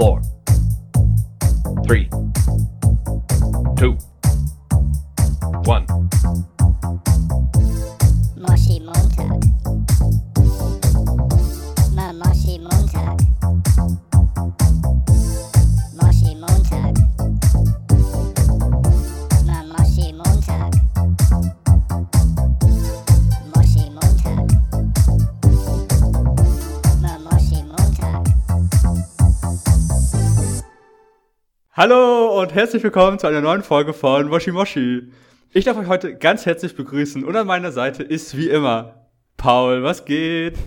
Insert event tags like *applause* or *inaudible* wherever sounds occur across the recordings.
four, three, two, Hallo und herzlich willkommen zu einer neuen Folge von Moshi Moshi. Ich darf euch heute ganz herzlich begrüßen und an meiner Seite ist wie immer Paul. Was geht?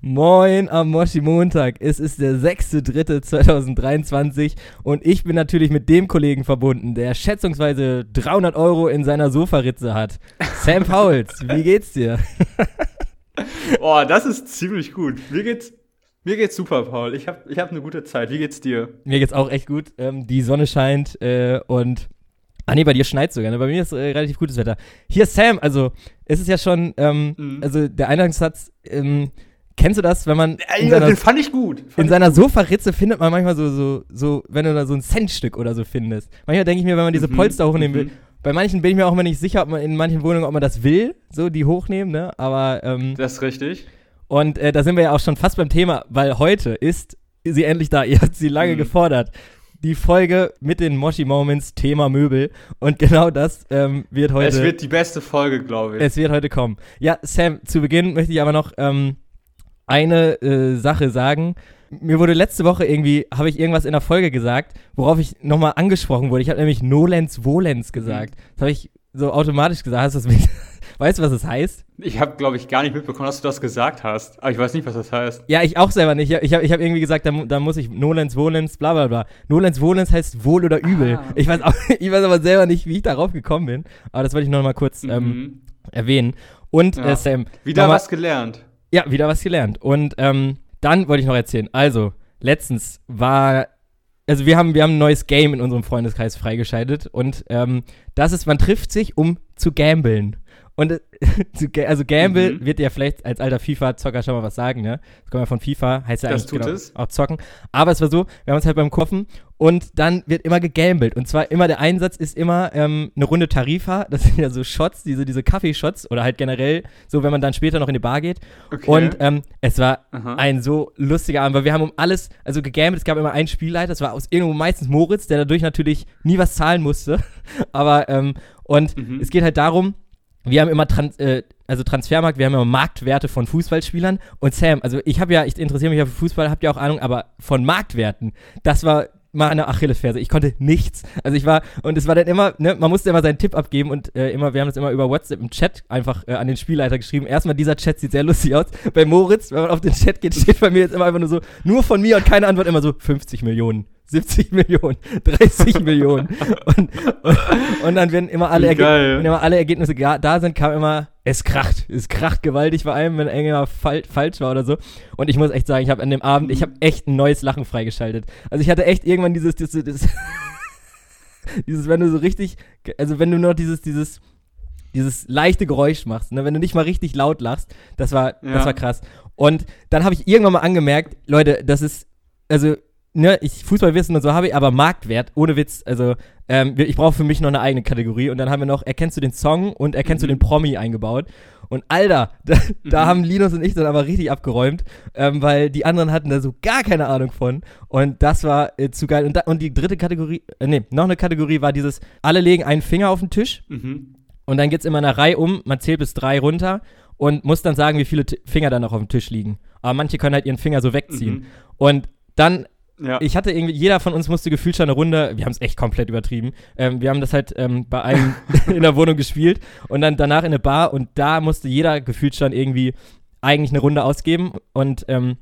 Moin am Moshi Montag. Es ist der 6.3.2023 und ich bin natürlich mit dem Kollegen verbunden, der schätzungsweise 300 Euro in seiner Sofaritze hat. Sam Pauls, wie geht's dir? *laughs* Oh, das ist ziemlich gut. Mir geht's, mir geht's super, Paul. Ich habe ich hab eine gute Zeit. Wie geht's dir? Mir geht's auch echt gut. Ähm, die Sonne scheint äh, und. Ah nee, bei dir schneit sogar, ne? Bei mir ist äh, relativ gutes Wetter. Hier Sam, also es ist ja schon, ähm, Mhm. also der Eingangssatz, ähm, kennst du das, wenn man in Ey, seiner, den fand ich gut. Fand in ich seiner. Sofaritze findet man manchmal so, so, so, wenn du da so ein Centstück oder so findest. Manchmal denke ich mir, wenn man diese Mhm, Polster hochnehmen will, mhm. bei manchen bin ich mir auch immer nicht sicher, ob man in manchen Wohnungen, ob man das will, so die hochnehmen, ne? Aber, ähm, Das ist richtig. Und äh, da sind wir ja auch schon fast beim Thema, weil heute ist sie endlich da. *laughs* Ihr habt sie lange Mhm. gefordert. Die Folge mit den Moshi Moments, Thema Möbel. Und genau das ähm, wird heute. Es wird die beste Folge, glaube ich. es wird heute kommen. Ja, Sam, zu Beginn möchte ich aber noch ähm, eine äh, Sache sagen. Mir wurde letzte Woche irgendwie, habe ich irgendwas in der Folge gesagt, worauf ich nochmal angesprochen wurde. Ich habe nämlich Nolens Volens gesagt. Das habe ich so automatisch gesagt. Hast du das mit, *laughs* weißt du, was das heißt? Ich habe, glaube ich, gar nicht mitbekommen, dass du das gesagt hast. Aber ich weiß nicht, was das heißt. Ja, ich auch selber nicht. Ich habe ich hab irgendwie gesagt, da, da muss ich Nolens, Volens, bla bla bla. Nolens, Volens heißt wohl oder übel. Ah. Ich, weiß auch, *laughs* ich weiß aber selber nicht, wie ich darauf gekommen bin. Aber das wollte ich noch mal kurz ähm, Mhm. erwähnen. Und Ja. äh, Sam, Wieder mal- was gelernt. Ja, wieder was gelernt. Und ähm, dann wollte ich noch erzählen. Also, letztens war. Also wir haben, wir haben ein neues Game in unserem Freundeskreis freigeschaltet und ähm, das ist, man trifft sich, um zu gambeln. Und *laughs* also Gamble Mhm. wird ja vielleicht als alter FIFA-Zocker schon mal was sagen, ne? Das kommt ja von FIFA, heißt ja Das eigentlich genau, auch zocken. Aber es war so, wir haben uns halt beim Kopfen und dann wird immer gegambelt. Und zwar immer, der Einsatz ist immer ähm, eine Runde Tarifa, das sind ja so Shots, diese, diese Kaffeeshots oder halt generell so, wenn man dann später noch in die Bar geht. Okay. Und ähm, es war Aha. ein so lustiger Abend, weil wir haben um alles, also gegambelt, es gab immer einen Spielleiter, das war aus irgendwo meistens Moritz, der dadurch natürlich nie was zahlen musste. *laughs* Aber, ähm, und Mhm. es geht halt darum, wir haben immer Trans äh, also Transfermarkt, wir haben immer Marktwerte von Fußballspielern. Und Sam, also ich habe ja, ich interessiere mich ja für Fußball, habt ihr auch Ahnung, aber von Marktwerten, das war mal eine Achillesferse. Ich konnte nichts. Also ich war, und es war dann immer, ne, man musste immer seinen Tipp abgeben und äh, immer, wir haben das immer über WhatsApp im Chat einfach äh, an den Spielleiter geschrieben. Erstmal, dieser Chat sieht sehr lustig aus. Bei Moritz, wenn man auf den Chat geht, steht bei mir jetzt immer einfach nur so, nur von mir und keine Antwort, immer so 50 Millionen. 70 Millionen, *laughs* 30 Millionen. Und, und, und dann werden immer alle, Erge wenn immer alle Ergebnisse ga- da sind, kam immer, es kracht. Es kracht gewaltig, vor allem, wenn irgendwas fal falsch war oder so. Und ich muss echt sagen, ich habe an dem Abend, ich habe echt ein neues Lachen freigeschaltet. Also ich hatte echt irgendwann dieses, dieses, dieses, *laughs* dieses, wenn du so richtig, also wenn du nur dieses, dieses, dieses leichte Geräusch machst, ne? wenn du nicht mal richtig laut lachst, das war, das Ja. war krass. Und dann habe ich irgendwann mal angemerkt, Leute, das ist, also, ne, ich Fußballwissen und so habe ich, aber Marktwert, ohne Witz, also, ähm, ich brauche für mich noch eine eigene Kategorie und dann haben wir noch, erkennst du den Song und erkennst du Mhm. den Promi eingebaut. Und Alter, *laughs* da, da Mhm. haben Linus und ich dann aber richtig abgeräumt, ähm, weil die anderen hatten da so gar keine Ahnung von. Und das war äh, zu geil. Und, da, und die dritte Kategorie, äh, nee, noch eine Kategorie war dieses, alle legen einen Finger auf den Tisch Mhm. und dann geht's immer in einer Reihe um, man zählt bis drei runter und muss dann sagen, wie viele T Finger dann noch auf dem Tisch liegen. Aber manche können halt ihren Finger so wegziehen. Mhm. Und dann, Ja. ich hatte irgendwie, jeder von uns musste gefühlt schon eine Runde, wir haben es echt komplett übertrieben, ähm, wir haben das halt ähm, bei einem *laughs* *laughs* in der Wohnung gespielt und dann danach in eine Bar und da musste jeder gefühlt schon irgendwie eigentlich eine Runde ausgeben und ähm,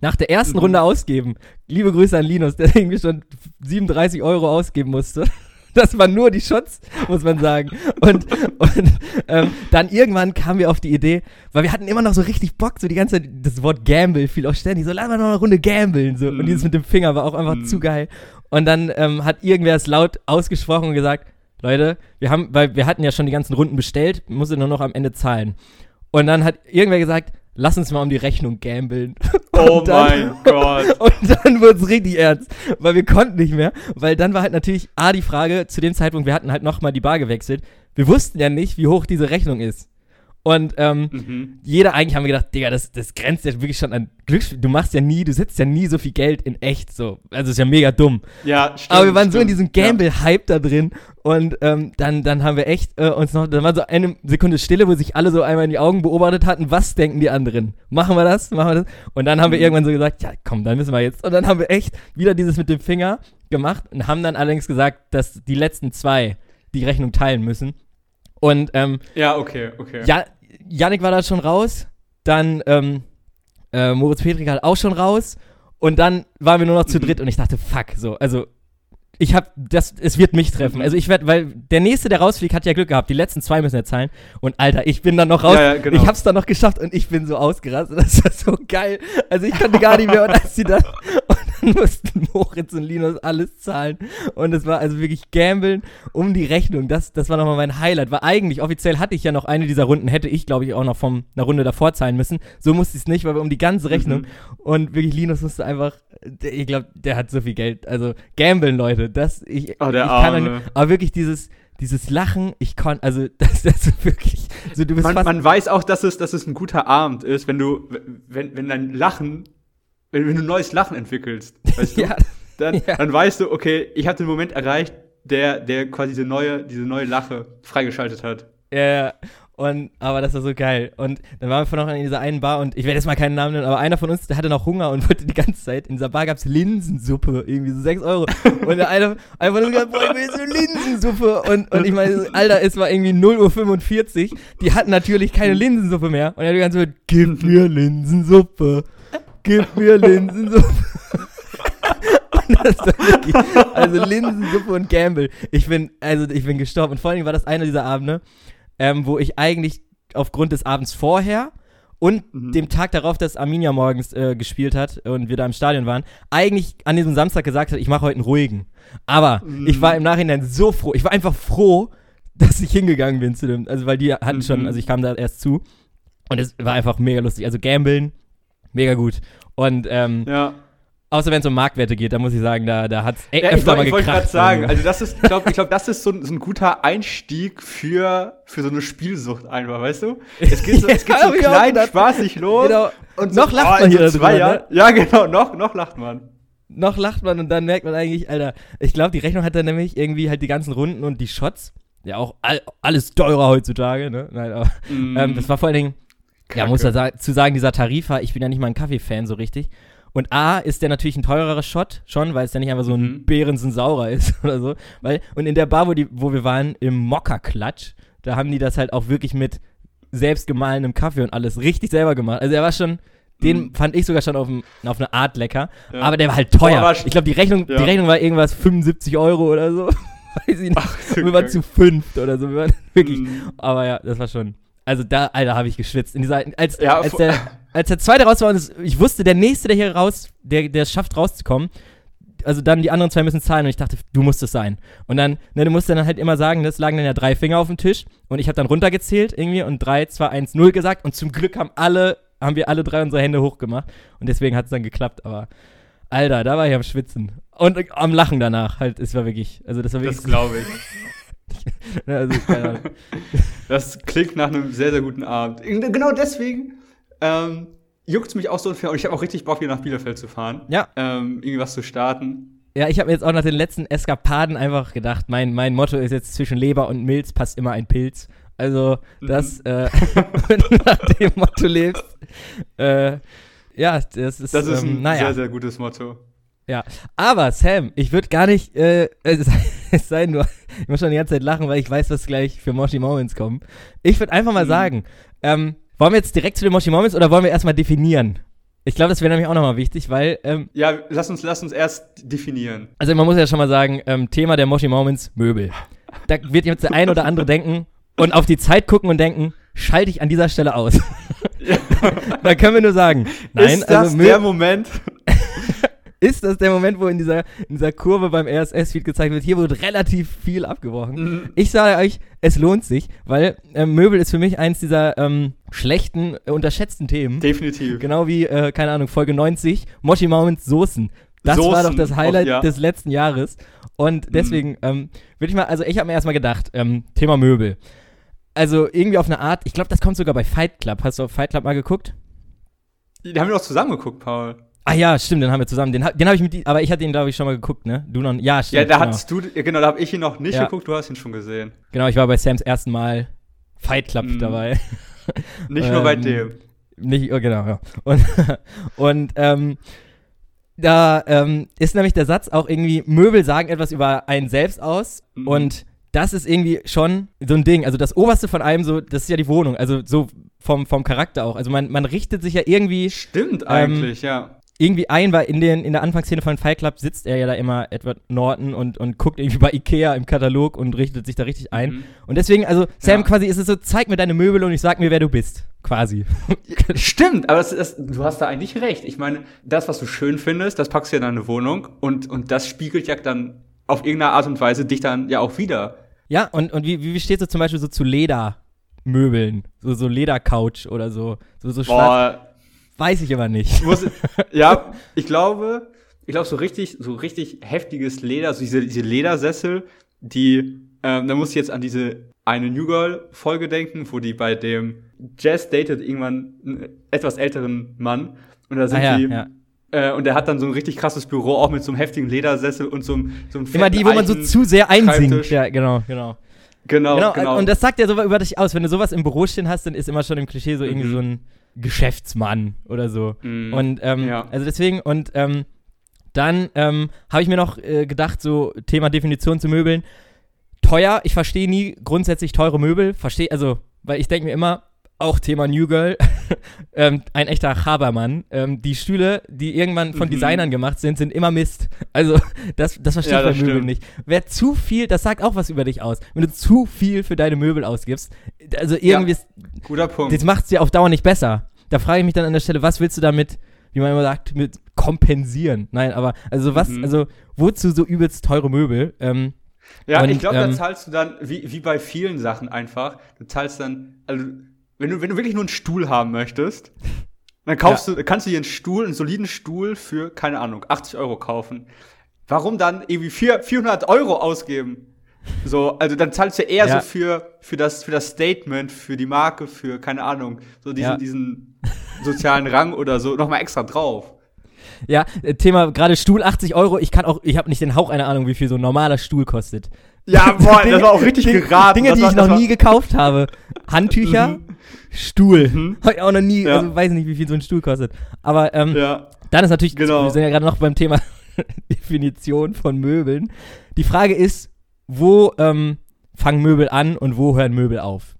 nach der ersten Mhm. Runde ausgeben, liebe Grüße an Linus, der *laughs* irgendwie schon 37 Euro ausgeben musste. Das waren nur die Shots, muss man sagen. Und, und ähm, dann irgendwann kamen wir auf die Idee, weil wir hatten immer noch so richtig Bock, so die ganze Zeit, das Wort Gamble fiel auch ständig, so lass mal noch eine Runde gambeln. So. Und Mhm. dieses mit dem Finger war auch einfach Mhm. zu geil. Und dann ähm, hat irgendwer es laut ausgesprochen und gesagt, Leute, wir haben, weil wir hatten ja schon die ganzen Runden bestellt, musste nur noch am Ende zahlen. Und dann hat irgendwer gesagt, lass uns mal um die Rechnung gambeln. *laughs* Oh dann- mein *laughs* Gott. Und dann wurde es richtig ernst, weil wir konnten nicht mehr, weil dann war halt natürlich A die Frage, zu dem Zeitpunkt, wir hatten halt nochmal die Bar gewechselt, wir wussten ja nicht, wie hoch diese Rechnung ist. Und ähm, Mhm. jeder eigentlich haben wir gedacht, Digga, das, das grenzt ja wirklich schon an Glücksspiel. Du machst ja nie, du setzt ja nie so viel Geld in echt so. Also ist ja mega dumm. Ja, stimmt. Aber wir waren so in stimmt. diesem Gamble-Hype da drin und ähm, dann, dann haben wir echt äh, uns noch, dann war so eine Sekunde Stille, wo sich alle so einmal in die Augen beobachtet hatten, was denken die anderen? Machen wir das? Machen wir das? Und dann haben wir Mhm. irgendwann so gesagt, ja komm, dann müssen wir jetzt. Und dann haben wir echt wieder dieses mit dem Finger gemacht und haben dann allerdings gesagt, dass die letzten zwei die Rechnung teilen müssen. Und ähm, Ja, okay, okay. ja, Yannick war da schon raus, dann ähm, äh, Moritz Petrik halt auch schon raus und dann waren wir nur noch zu Mhm. dritt und ich dachte, fuck, so, also ich hab das, es wird mich treffen. Mhm. Also ich werde, weil der nächste, der rausfliegt, hat ja Glück gehabt. Die letzten zwei müssen er zahlen. Und Alter, ich bin dann noch raus. Ja, ja, genau. Ich hab's dann noch geschafft und ich bin so ausgerastet. *laughs* Das war so geil. Also ich konnte gar nicht mehr und als sie dann, *laughs* und dann mussten Moritz und Linus alles zahlen. Und es war also wirklich Gambeln um die Rechnung. Das, das war nochmal mein Highlight. Weil eigentlich, offiziell hatte ich ja noch eine dieser Runden, hätte ich, glaube ich, auch noch von einer Runde davor zahlen müssen. So musste ich es nicht, weil wir um die ganze Rechnung. Mhm. Und wirklich, Linus musste einfach, ich glaube, der hat so viel Geld. Also, gambeln, Leute, das, ich, Oh, der ich kann Arme. nicht, aber wirklich dieses, dieses Lachen, ich konnte, also, das, *laughs* das ist wirklich, so, du bist Man, man weiß auch, dass es, dass es ein guter Abend ist, wenn du, wenn, wenn dein Lachen, wenn, wenn du neues Lachen entwickelst, weißt *laughs* du? ja, dann, ja. dann weißt du, okay, ich habe den Moment erreicht, der, der quasi diese neue, diese neue Lache freigeschaltet hat. Ja. Und, aber das war so geil. Und dann waren wir von noch in dieser einen Bar und ich werde jetzt mal keinen Namen nennen, aber einer von uns, der hatte noch Hunger und wollte die ganze Zeit, in dieser Bar gab's Linsensuppe, irgendwie so 6 Euro. Und der eine, einer von uns gesagt, boah, ich will jetzt Linsensuppe. Und, und ich meine, Alter, es war irgendwie 0.45 Uhr. Die hatten natürlich keine Linsensuppe mehr. Und er hat die ganze Zeit, gib mir Linsensuppe. Gib mir Linsensuppe. Wirklich, also Linsensuppe und Gamble. Ich bin, also ich bin gestorben. Und vor allen Dingen war das einer dieser Abende, ähm, wo ich eigentlich aufgrund des Abends vorher und Mhm. dem Tag darauf, dass Arminia morgens äh, gespielt hat und wir da im Stadion waren, eigentlich an diesem Samstag gesagt hat, ich mache heute einen ruhigen. Aber Mhm. ich war im Nachhinein so froh. Ich war einfach froh, *laughs* dass ich hingegangen bin zu dem. Also weil die hatten schon, Mhm. also ich kam da erst zu und es war einfach mega lustig. Also gambeln, mega gut. Und ähm, Ja. Außer wenn es um Marktwerte geht, da muss ich sagen, da, da hat es Ja, ich öfter wollte mal ich wollte gerade sagen, also das ist, ich glaube, ich glaub, das ist so, ein- so ein guter Einstieg für, für so eine Spielsucht einfach, weißt du? Es geht so, *laughs* es geht Ja, so ich klein, spaßig los. Genau. Und Noch so, lacht oh, man hier so zwei ne? Jahren. Ja, genau, noch, noch lacht man. noch lacht man und dann merkt man eigentlich, Alter, ich glaube, die Rechnung hat dann nämlich irgendwie halt die ganzen Runden und die Shots. Ja, auch all, alles teurer heutzutage, ne? Nein, aber Mm. ähm, das war vor allen Dingen, ja, Kacke. muss ja sa zu sagen, dieser Tarifer, ich bin ja nicht mal ein Kaffee-Fan so richtig. Und A, ist der natürlich ein teurerer Shot, schon, weil es ja nicht einfach so ein Mhm. Behrensen-Saurer *laughs* ist oder so. Weil, und in der Bar, wo, die, wo wir waren, im Mokka-Klatsch, da haben die das halt auch wirklich mit selbst gemahlenem Kaffee und alles richtig selber gemacht. Also er war schon, den Mhm. fand ich sogar schon auf, dem- auf eine Art lecker. Ja. Aber der war halt teuer. Sch- ich glaube, die Rechnung, Ja. die Rechnung war irgendwas 75 Euro oder so. *laughs* Weiß ich nicht. Ach, so wir waren zu fünft oder so. Wir waren *laughs* wirklich. Mm. Aber ja, das war schon. Also da, Alter, habe ich geschwitzt. In dieser, als, Ja, als, der, als der zweite raus war und ich wusste, der nächste, der hier raus, der, der es schafft rauszukommen, also dann die anderen zwei müssen zahlen und ich dachte, du musst es sein. Und dann, ne, du musst dann halt immer sagen, das lagen dann ja drei Finger auf dem Tisch und ich habe dann runtergezählt irgendwie und 3, 2, 1, 0 gesagt und zum Glück haben alle, haben wir alle drei unsere Hände hochgemacht und deswegen hat es dann geklappt, aber Alter, da war ich am Schwitzen. Und äh, am Lachen danach halt, es war wirklich, also das war wirklich, Das glaube ich. *laughs* Ne, also, keine Ahnung. *laughs* Das klingt nach einem sehr, sehr guten Abend. Genau deswegen ähm, juckt es mich auch so unfair und ich habe auch richtig Bock, wieder nach Bielefeld zu fahren. Ja. Ähm, irgendwie was zu starten. Ja, ich habe mir jetzt auch nach den letzten Eskapaden einfach gedacht, mein, mein Motto ist jetzt zwischen Leber und Milz passt immer ein Pilz. Also, das, *laughs* äh, wenn du nach dem Motto lebst, äh, ja, das ist, Das ist ähm, ein naja. sehr, sehr gutes Motto. Ja, aber Sam, ich würde gar nicht, äh, es, es sei nur, ich muss schon die ganze Zeit lachen, weil ich weiß, was gleich für Moshi Moments kommen. Ich würde einfach mal Mhm. sagen, ähm, wollen wir jetzt direkt zu den Moshi Moments oder wollen wir erstmal definieren? Ich glaube, das wäre nämlich auch nochmal wichtig, weil, ähm, Ja, lass uns, lass uns erst definieren. also man muss ja schon mal sagen, ähm, Thema der Moshi Moments, Möbel. Da wird jetzt der ein oder andere denken und auf die Zeit gucken und denken, schalte ich an dieser Stelle aus. *laughs* da können wir nur sagen, nein, ist das also der Moment? Ist das der Moment, wo in dieser, in dieser Kurve beim RSS-Feed gezeigt wird, hier wird relativ viel abgebrochen. Mhm. Ich sage euch, es lohnt sich, weil ähm, Möbel ist für mich eins dieser ähm, schlechten, äh, unterschätzten Themen. Definitiv. Genau wie, äh, keine Ahnung, Folge 90, Moshi Moments Soßen. Das war Soßen, doch das Highlight oh, ja. des letzten Jahres. Und Mhm. deswegen ähm, würde ich mal, also ich habe mir erstmal gedacht, ähm, Thema Möbel. Also irgendwie auf eine Art, ich glaube, das kommt sogar bei Fight Club. Hast du auf Fight Club mal geguckt? Den haben wir doch zusammen geguckt, Paul. Ah ja, stimmt, den haben wir zusammen. Den, den habe ich mit, die- aber ich hatte den, glaube ich, schon mal geguckt, ne? Du noch, ja, stimmt. Ja, da genau. hattest du, genau, da habe ich ihn noch nicht Ja. geguckt, du hast ihn schon gesehen. genau, ich war bei Sams ersten Mal Fight Club Mhm. dabei. *laughs* Nicht nur bei Ähm, dem. Nicht, oh, genau, ja. Und, *laughs* und ähm, da ähm, ist nämlich der Satz auch irgendwie, Möbel sagen etwas über einen selbst aus Mhm. und das ist irgendwie schon so ein Ding. Also das Oberste von einem, so, das ist ja die Wohnung, also so vom, vom Charakter auch. Also man, man richtet sich ja irgendwie, Stimmt ähm, eigentlich, ja. Irgendwie ein, weil in, den, in der Anfangsszene von Fight Club sitzt er ja da immer Edward Norton und, und guckt irgendwie bei Ikea im Katalog und richtet sich da richtig ein. Mhm. Und deswegen, also Sam Ja. quasi ist es so, zeig mir deine Möbel und ich sag mir, wer du bist. Quasi. Stimmt, aber das, das, du hast da eigentlich recht. Ich meine, das, was du schön findest, das packst du in deine Wohnung und, und das spiegelt ja dann auf irgendeine Art und Weise dich dann ja auch wieder. Ja, und, und wie, wie stehst du zum Beispiel so zu Ledermöbeln? So, so Ledercouch oder so. So, so schwarz. Boah, Weiß ich aber nicht. muss, *laughs* ja, ich glaube, ich glaube, so richtig, so richtig heftiges Leder, so diese, diese Ledersessel, die, ähm, da muss ich jetzt an diese eine New Girl Folge denken, wo die bei dem Jazz datet irgendwann einen etwas älteren Mann und da sind Ah, ja, die, ja. äh, und der hat dann so ein richtig krasses Büro, auch mit so einem heftigen Ledersessel und so einem, so einem Immer die, wo man so zu sehr einsinkt. Ja, genau, genau. Genau, Genau, genau. und das sagt ja so über dich aus. Wenn du sowas im Büro stehen hast, dann ist immer schon im Klischee so irgendwie Mhm. so ein Geschäftsmann oder so. Mhm. Und ähm, Ja. also deswegen, und ähm, dann ähm, habe ich mir noch äh, gedacht, so Thema Definition zu Möbeln. Teuer, ich verstehe nie grundsätzlich teure Möbel. Verstehe, also, weil ich denke mir immer, auch Thema New Girl, *laughs* ähm, ein echter Habermann. Ähm, die Stühle, die irgendwann von Mhm. Designern gemacht sind, sind immer Mist. Also, das, das verstehe Ja, das Möbeln stimmt. nicht. Wer zu viel, das sagt auch was über dich aus. Wenn du zu viel für deine Möbel ausgibst, also irgendwie, ist, Guter Punkt. das macht es ja auf Dauer nicht besser. Da frage ich mich dann an der Stelle, was willst du damit, wie man immer sagt, mit kompensieren? Nein, aber also was, Mhm. also wozu so übelst teure Möbel? Ähm, Ja, Und, ich glaube, ähm, da zahlst du dann, wie, wie bei vielen Sachen einfach, du zahlst dann, also, wenn du, wenn du wirklich nur einen Stuhl haben möchtest, dann kaufst du, kannst du dir einen Stuhl, einen soliden Stuhl für, keine Ahnung, 80 Euro kaufen. Warum dann irgendwie vier, 400 Euro ausgeben? So, also dann zahlst du eher Ja. so für, für das, für das Statement, für die Marke, für, keine Ahnung, so diesen, Ja. diesen sozialen Rang oder so, nochmal extra drauf. ja, äh, Thema gerade Stuhl 80 Euro. Ich kann auch, ich habe nicht den Hauch einer Ahnung, wie viel so ein normaler Stuhl kostet. Ja, boah, das war auch richtig Dinge, geraten. Dinge, Das die war- ich noch war- nie gekauft habe. Handtücher, Stuhl. Mhm. *laughs* Habe ich auch noch nie, Ja. also weiß nicht, wie viel so ein Stuhl kostet. Aber ähm, Ja. Dann ist natürlich, Genau. wir sind ja gerade noch beim Thema *laughs* Definition von Möbeln. Die Frage ist, wo ähm, fangen Möbel an und wo hören Möbel auf?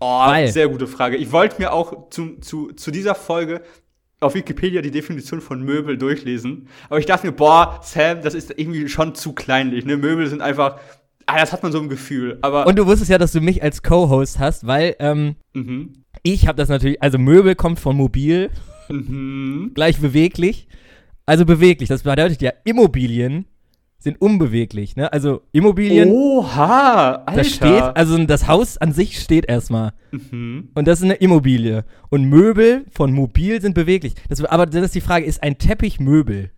Oh, Weil- sehr gute Frage. Ich wollte mir auch zu, zu, zu dieser Folge auf Wikipedia die Definition von Möbel durchlesen. Aber ich dachte mir, boah, Sam, das ist irgendwie schon zu kleinlich. Ne? Möbel sind einfach, ah, das hat man so im Gefühl. Aber, Und du wusstest ja, dass du mich als Co-Host hast, weil ähm, mhm, ich habe das natürlich, also Möbel kommt von mobil, mhm. gleich beweglich. Also beweglich, das bedeutet ja, Immobilien sind unbeweglich. Ne? Also Immobilien, Oha, Alter. das steht, also das Haus an sich steht erstmal. mhm. Und das ist eine Immobilie. Und Möbel von mobil sind beweglich. Das, aber dann ist die Frage, ist ein Teppich Möbel?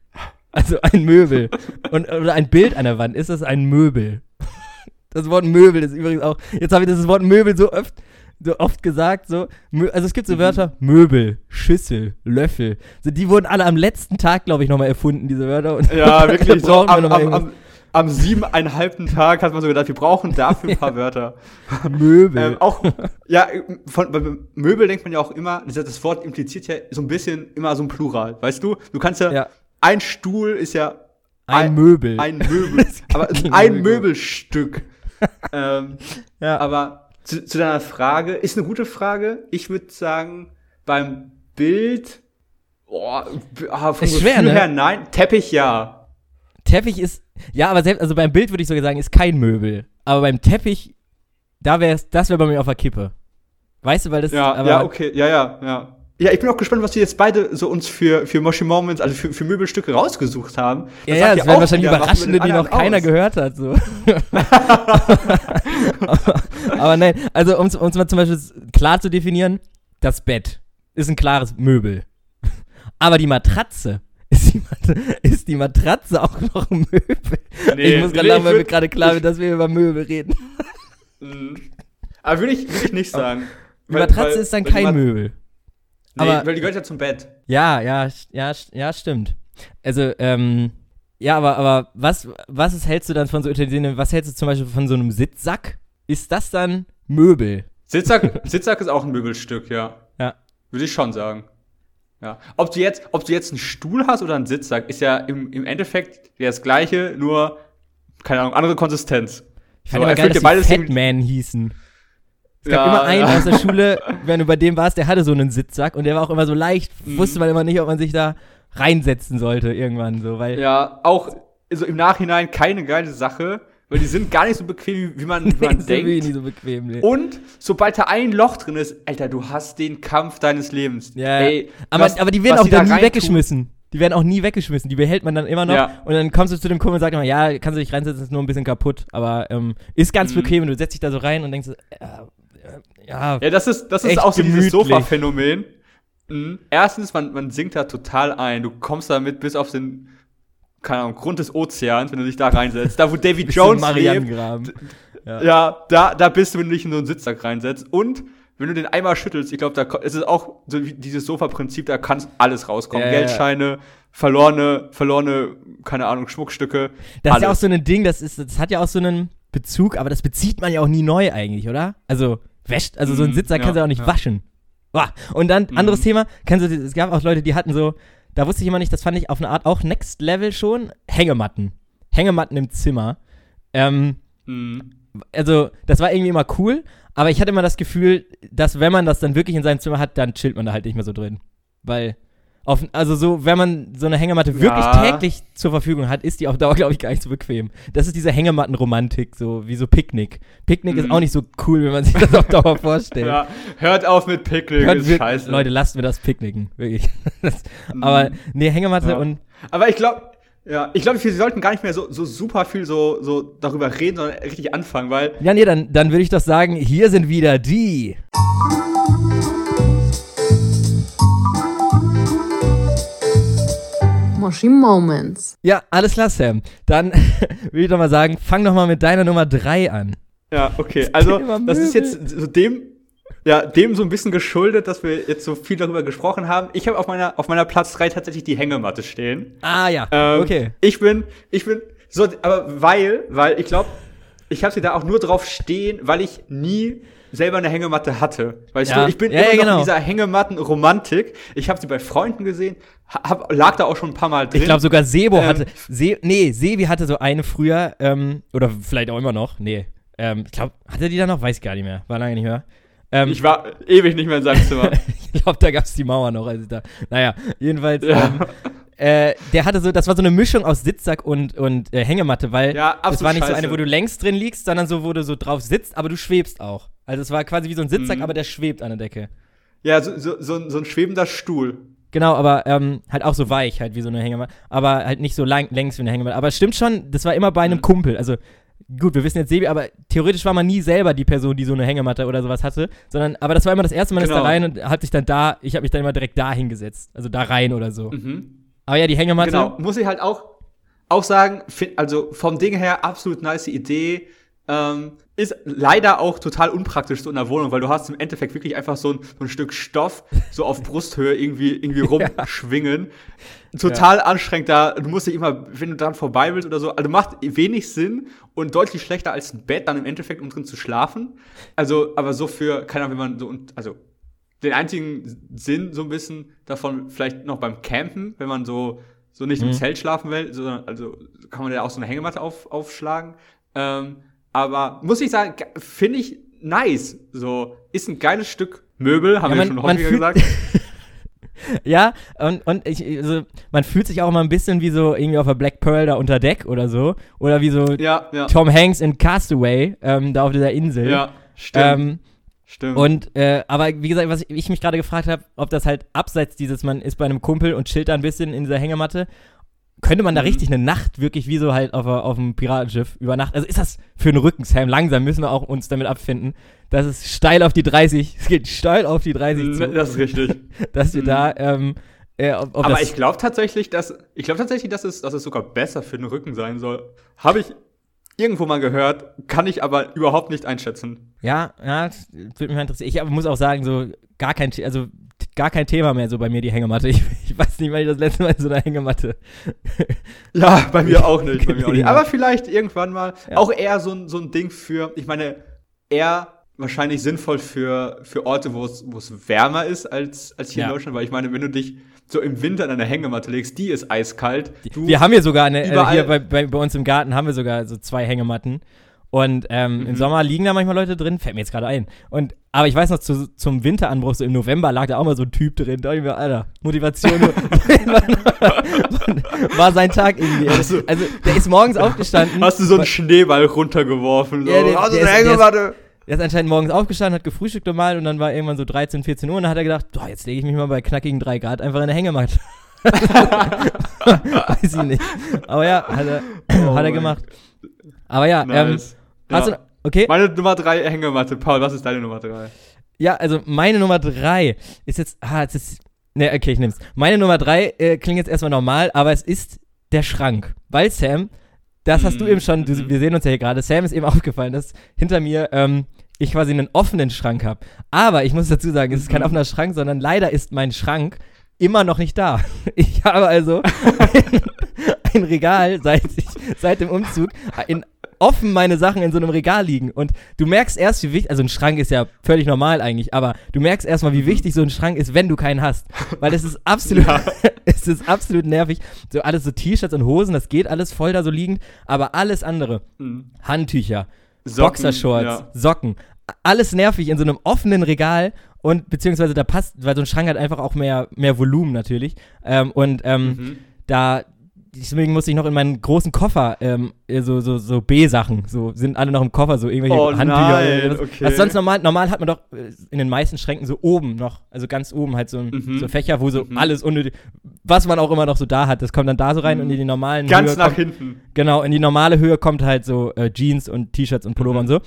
Also ein Möbel. *laughs* Und, oder ein Bild an der Wand, ist das ein Möbel? Das Wort Möbel ist übrigens auch, jetzt habe ich das Wort Möbel so oft, so oft gesagt, so, also es gibt so Mhm. Wörter, Möbel, Schüssel, Löffel, so, die wurden alle am letzten Tag, glaube ich, nochmal erfunden, diese Wörter. Und Ja, *laughs* wirklich. so, wir am, am, am, am siebeneinhalbten Tag hat man so gedacht, wir brauchen dafür ein paar *laughs* Wörter. Möbel. Ähm, auch, ja, von, bei Möbel denkt man ja auch immer, das, Wort impliziert ja so ein bisschen immer so ein Plural, weißt du? Du kannst ja, Ja. ein Stuhl ist ja ein, Möbel. ein *laughs* Möbel, aber ein Möbel. Möbelstück. *laughs* ähm, ja. aber zu, zu deiner Frage, ist eine gute Frage. Ich würde sagen, beim Bild, oh, b- ah, vom Ist schwer, Gefühl ne? her, nein, Teppich ja. Teppich ist, ja, aber selbst, also beim Bild würde ich sogar sagen, ist kein Möbel. Aber beim Teppich, da wäre das wäre bei mir auf der Kippe. Weißt du, weil das, Ja, aber, ja, okay, ja, ja, ja. Ja, ich bin auch gespannt, was wir jetzt beide so uns für, für Moshi Moments, also für, für Möbelstücke rausgesucht haben. Ja, Das ja, sagt das wären wahrscheinlich Überraschende, über die noch keiner aus. gehört hat. So. *laughs* Aber nein, also um es mal zum Beispiel klar zu definieren, das Bett ist ein klares Möbel. Aber die Matratze, ist die, ist die Matratze auch noch ein Möbel? Nee, ich muss gerade nee, lachen, weil mir gerade klar wird, dass wir über Möbel reden. *laughs* Mhm. Aber würde ich, würd ich nicht sagen. Die Matratze ist dann weil die kein Möbel. Nee, aber- weil die gehört ja zum Bett. Ja, ja, ja, ja, stimmt. Also, ähm, ja, aber, aber was, was ist, hältst du dann von so Utensilien, was hältst du zum Beispiel von so einem Sitzsack? Ist das dann Möbel? Sitzsack, *laughs* Sitzsack ist auch ein Möbelstück, ja. Ja. Würde ich schon sagen. Ja. Ob du jetzt, ob du jetzt einen Stuhl hast oder einen Sitzsack, ist ja im, im Endeffekt ja das gleiche, nur, keine Ahnung, andere Konsistenz. Ich fand So, immer geil, dass die Fatman hießen. Es gab Ja, immer einen ja. aus der Schule, *laughs* wenn du bei dem warst, der hatte so einen Sitzsack und der war auch immer so leicht, Mhm. wusste man immer nicht, ob man sich da reinsetzen sollte irgendwann so, weil Ja, auch so im Nachhinein keine geile Sache, weil die sind gar nicht so bequem, wie man, wie *laughs* man das ist irgendwie denkt. nicht so bequem. Nee. Und sobald da ein Loch drin ist, Alter, du hast den Kampf deines Lebens. Ja, Ey, aber, was- aber die werden auch dann nie reintun- weggeschmissen. Die werden auch nie weggeschmissen. Die behält man dann immer noch. Ja. Und dann kommst du zu dem Kumpel und sagst immer, ja, kannst du dich reinsetzen, ist nur ein bisschen kaputt. Aber ähm, ist ganz Mhm. bequem und du setzt dich da so rein und denkst, so, äh, ja, Ja, das ist, das ist auch so dieses gemütlich. Sofa-Phänomen. Mhm. Erstens, man, man sinkt da total ein. Du kommst damit bis auf den, keine Ahnung, Grund des Ozeans, wenn du dich da reinsetzt. Da, wo *laughs* bisschen Jones lebt. Ja. ja, da, da bist du, wenn du dich in so einen Sitzsack reinsetzt. Und wenn du den einmal schüttelst, ich glaube, da ko- es ist auch so wie dieses Sofa-Prinzip, da kann alles rauskommen. Ja. Geldscheine, verlorene, verlorene, keine Ahnung, Schmuckstücke. Das ist ja auch alles. so ein Ding, das, ist, das hat ja auch so einen Bezug, aber das bezieht man ja auch nie neu eigentlich, oder? Also, wäscht, also so ein Mhm, Sitzsack ja, kannst du auch nicht ja. waschen. Boah. Und dann, Mhm. anderes Thema, kennst du, es gab auch Leute, die hatten so, da wusste ich immer nicht, das fand ich auf eine Art auch Next Level schon, Hängematten. Hängematten im Zimmer. Ähm, Mhm. also, das war irgendwie immer cool, aber ich hatte immer das Gefühl, dass wenn man das dann wirklich in seinem Zimmer hat, dann chillt man da halt nicht mehr so drin. Weil, auf, also so, wenn man so eine Hängematte wirklich Ja. täglich zur Verfügung hat, ist die auf Dauer, glaube ich, gar nicht so bequem. Das ist diese Hängematten-Romantik, so wie so Picknick. Picknick ist Mhm. auch nicht so cool, wenn man sich das auf *laughs* Dauer vorstellt. Ja, hört auf mit Picknick, Hört ist wir- scheiße. Leute, lasst mir das Picknicken, wirklich. *laughs* Das, Mhm. Aber, nee, Hängematte Ja. und, Aber ich glaube, ja, ich glaube, wir sollten gar nicht mehr so, so super viel so, so darüber reden, sondern richtig anfangen, weil ja, nee, dann, dann würde ich doch sagen, hier sind wieder die. Moshi Moments. Ja, alles klar, Sam. Dann *laughs* würde ich doch mal sagen, fang doch mal mit deiner Nummer 3 an. Ja, okay. Also, das ist jetzt so dem, ja, dem so ein bisschen geschuldet, dass wir jetzt so viel darüber gesprochen haben. Ich habe auf meiner, auf meiner Platz 3 tatsächlich die Hängematte stehen. Ah ja, Ähm, okay. Ich bin, ich bin, so, aber weil, weil ich glaube, ich habe sie da auch nur drauf stehen, weil ich nie selber eine Hängematte hatte. Weißt Ja. du, ich bin Ja, immer ja, genau. in dieser Hängematten-Romantik. Ich habe sie bei Freunden gesehen, hab, lag da auch schon ein paar Mal drin. Ich glaube sogar Sebo Ähm, hatte, Se nee, Sebi hatte so eine früher, ähm, oder vielleicht auch immer noch, nee. Ähm, ich glaube, hatte die da noch? Weiß ich gar nicht mehr, war lange nicht mehr. Ähm, ich war ewig nicht mehr in seinem Zimmer. *laughs* ich glaube, da gab es die Mauer noch, als ich da. Naja, jedenfalls, Ja. ähm, äh, der hatte so, das war so eine Mischung aus Sitzsack und, und äh, Hängematte, weil Ja, es war nicht so scheiße. eine, wo du längs drin liegst, sondern so, wo du so drauf sitzt, aber du schwebst auch. Also es war quasi wie so ein Sitzsack, Mhm. aber der schwebt an der Decke. ja, so, so, so, ein- so ein schwebender Stuhl. Genau, aber ähm, halt auch so weich, halt wie so eine Hängematte. Aber halt nicht so lang, längs wie eine Hängematte. Aber es stimmt schon, das war immer bei einem Mhm. Kumpel. Also gut, wir wissen jetzt Sebi, aber theoretisch war man nie selber die Person, die so eine Hängematte oder sowas hatte. Sondern, aber das war immer das erste Mal, ist da Genau. rein und hat sich dann da, ich habe mich dann immer direkt da hingesetzt. Also da rein oder so. Mhm. Aber ja, die Hängematte. Genau, muss ich halt auch, auch sagen, also vom Ding her absolut nice Idee. Ähm, ist leider auch total unpraktisch so in der Wohnung, weil du hast im Endeffekt wirklich einfach so ein, so ein Stück Stoff so auf Brusthöhe irgendwie, irgendwie *laughs* rumschwingen. Total anstrengend da. Du musst dich immer, wenn du dran vorbei willst oder so, also macht wenig Sinn und deutlich schlechter als ein Bett dann im Endeffekt, um drin zu schlafen. Also, aber so für, keine Ahnung, wenn man so, und- also den einzigen Sinn so ein bisschen davon vielleicht noch beim Campen, wenn man so, so nicht im Mhm. Zelt schlafen will, sondern also kann man ja auch so eine Hängematte auf, aufschlagen. Ähm, aber muss ich sagen, ge- finde ich nice. So, ist ein geiles Stück Möbel, haben Ja, wir man- schon man häufiger gesagt. *laughs* Ja, und, und ich, also, man fühlt sich auch immer ein bisschen wie so irgendwie auf der Black Pearl da unter Deck oder so. Oder wie so ja, ja. Tom Hanks in Castaway, ähm, da auf dieser Insel. Ja, stimmt. Ähm, Stimmt. Und, äh, aber wie gesagt, was ich, ich mich gerade gefragt habe, ob das halt abseits dieses, man ist bei einem Kumpel und chillt da ein bisschen in dieser Hängematte, könnte man da Mhm. richtig eine Nacht wirklich wie so halt auf, auf einem Piratenschiff über Nacht, also ist das für einen Rücken, Sam, langsam müssen wir auch uns damit abfinden, dass es steil auf die 30, *laughs* es geht steil auf die 30 zu, das ist richtig. *laughs* dass wir Mhm. da, ähm, äh, ob, ob Aber das, ich glaube tatsächlich, dass ich glaube tatsächlich, dass es, dass es sogar besser für den Rücken sein soll. Habe ich irgendwo mal gehört, kann ich aber überhaupt nicht einschätzen. ja, ja, das würde mich mal interessieren. Ich aber muss auch sagen, so gar kein, also gar kein Thema mehr so bei mir die Hängematte. Ich, ich weiß nicht, wann ich das letzte Mal in so einer Hängematte *laughs* Ja, bei mir auch nicht. Bei mir auch nicht. Aber vielleicht irgendwann mal. Ja. Auch eher so ein, so ein Ding für, ich meine, eher wahrscheinlich sinnvoll für, für Orte, wo es, wärmer ist als, als hier Ja. in Deutschland. Weil ich meine, wenn du dich so im Winter in eine Hängematte legst, die ist eiskalt. Wir haben hier sogar eine, äh, hier bei, bei, bei uns im Garten haben wir sogar so zwei Hängematten. Und ähm, im Sommer liegen da manchmal Leute drin, fällt mir jetzt gerade ein. Und, aber ich weiß noch, zu, zum Winteranbruch, so im November, lag da auch mal so ein Typ drin. Da dachte ich mir, Alter, Motivation. *laughs* *laughs* war sein Tag irgendwie. Also, also, der ist morgens aufgestanden. hast du so einen Schneeball runtergeworfen. So, Ja, der- der der ist- der ist- Hängematte. Der ist anscheinend morgens aufgestanden, hat gefrühstückt normal und dann war irgendwann so 13, 14 Uhr und dann hat er gedacht, boah, jetzt lege ich mich mal bei knackigen 3 Grad einfach in eine Hängematte. *laughs* Weiß ich nicht. Aber ja, hat er, Oh hat er gemacht. Aber ja, ähm, Nice. hast ja. du, okay, Meine Nummer drei Hängematte. Paul, was ist deine Nummer drei? ja, also meine Nummer 3 ist jetzt, ah, jetzt ist, ne, okay, ich nehm's. Meine Nummer 3 äh, klingt jetzt erstmal normal, aber es ist der Schrank. Weil Sam, das hast du Mhm, eben schon, du, mhm. wir sehen uns ja hier gerade, Sam ist eben *laughs* aufgefallen, dass hinter mir ähm, ich quasi einen offenen Schrank habe. Aber ich muss dazu sagen, es ist kein Mhm. offener Schrank, sondern leider ist mein Schrank immer noch nicht da. *laughs* Ich habe also *laughs* ein, ein Regal seit, ich, seit dem Umzug in offen meine Sachen in so einem Regal liegen. Und du merkst erst, wie wichtig, also ein Schrank ist ja völlig normal eigentlich, aber du merkst erstmal, wie wichtig so ein Schrank ist, wenn du keinen hast. Weil es ist *laughs* absolut, Ja. *laughs* es ist absolut nervig. So alles so T-Shirts und Hosen, das geht alles voll da so liegend, aber alles andere, Hm. Handtücher, Socken, Boxershorts, ja. Socken, alles nervig in so einem offenen Regal und beziehungsweise da passt, weil so ein Schrank hat einfach auch mehr, mehr Volumen natürlich. Ähm, und ähm, Mhm. da deswegen musste ich noch in meinen großen Koffer ähm, äh, so so so B-Sachen so sind alle noch im Koffer so irgendwelche Oh Handtücher nein, was, okay. was sonst normal normal hat man doch äh, in den meisten Schränken so oben noch also ganz oben halt so, Mhm. so Fächer wo so Mhm. alles unnötig was man auch immer noch so da hat das kommt dann da so rein Mhm. und in die normalen Ganz Höhe nach kommt, hinten. genau in die normale Höhe kommt halt so äh, Jeans und T-Shirts und Pullover Mhm. und so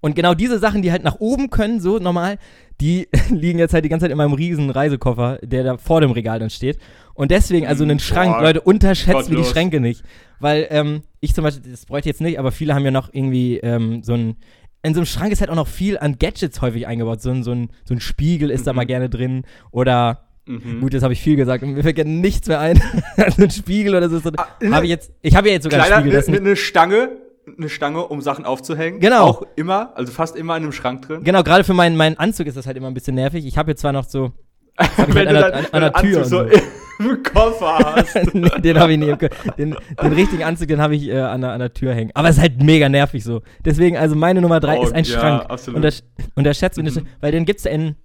und genau diese Sachen, die halt nach oben können, so normal, die *laughs* liegen jetzt halt die ganze Zeit in meinem riesen Reisekoffer, der da vor dem Regal dann steht. Und deswegen, also einen Schrank, Boah, Leute, unterschätzt mir die. Schränke nicht. Weil ähm, ich zum Beispiel, das bräuchte ich jetzt nicht, aber viele haben ja noch irgendwie ähm, so ein. In so einem Schrank ist halt auch noch viel an Gadgets häufig eingebaut. So ein, so ein, so ein Spiegel ist da Mhm. mal gerne drin. Oder, Mhm. gut, jetzt habe ich viel gesagt und mir fällt gerne nichts mehr ein. *laughs* so ein Spiegel oder so. Ah, habe ich jetzt, ich habe ja jetzt sogar Kleiner, einen Spiegel. Das eine ist ne, ne Stange, eine Stange, um Sachen aufzuhängen. Genau. Auch immer, also fast immer in einem Schrank drin. Genau, gerade für meinen, meinen Anzug ist das halt immer ein bisschen nervig. Ich habe jetzt zwar noch so. *laughs* Hab ich halt Wenn an, du der, an, dann an der deinen Tür. So so. *laughs* im Koffer hast. *laughs* nee, den habe ich nicht. Den, den richtigen Anzug, den habe ich äh, an, der, an der Tür hängen. Aber es ist halt mega nervig so. Deswegen, also meine Nummer drei Oh, ist ein ja, Schrank. absolut. Untersch unterschätzt, Mhm. weil den gibt's in.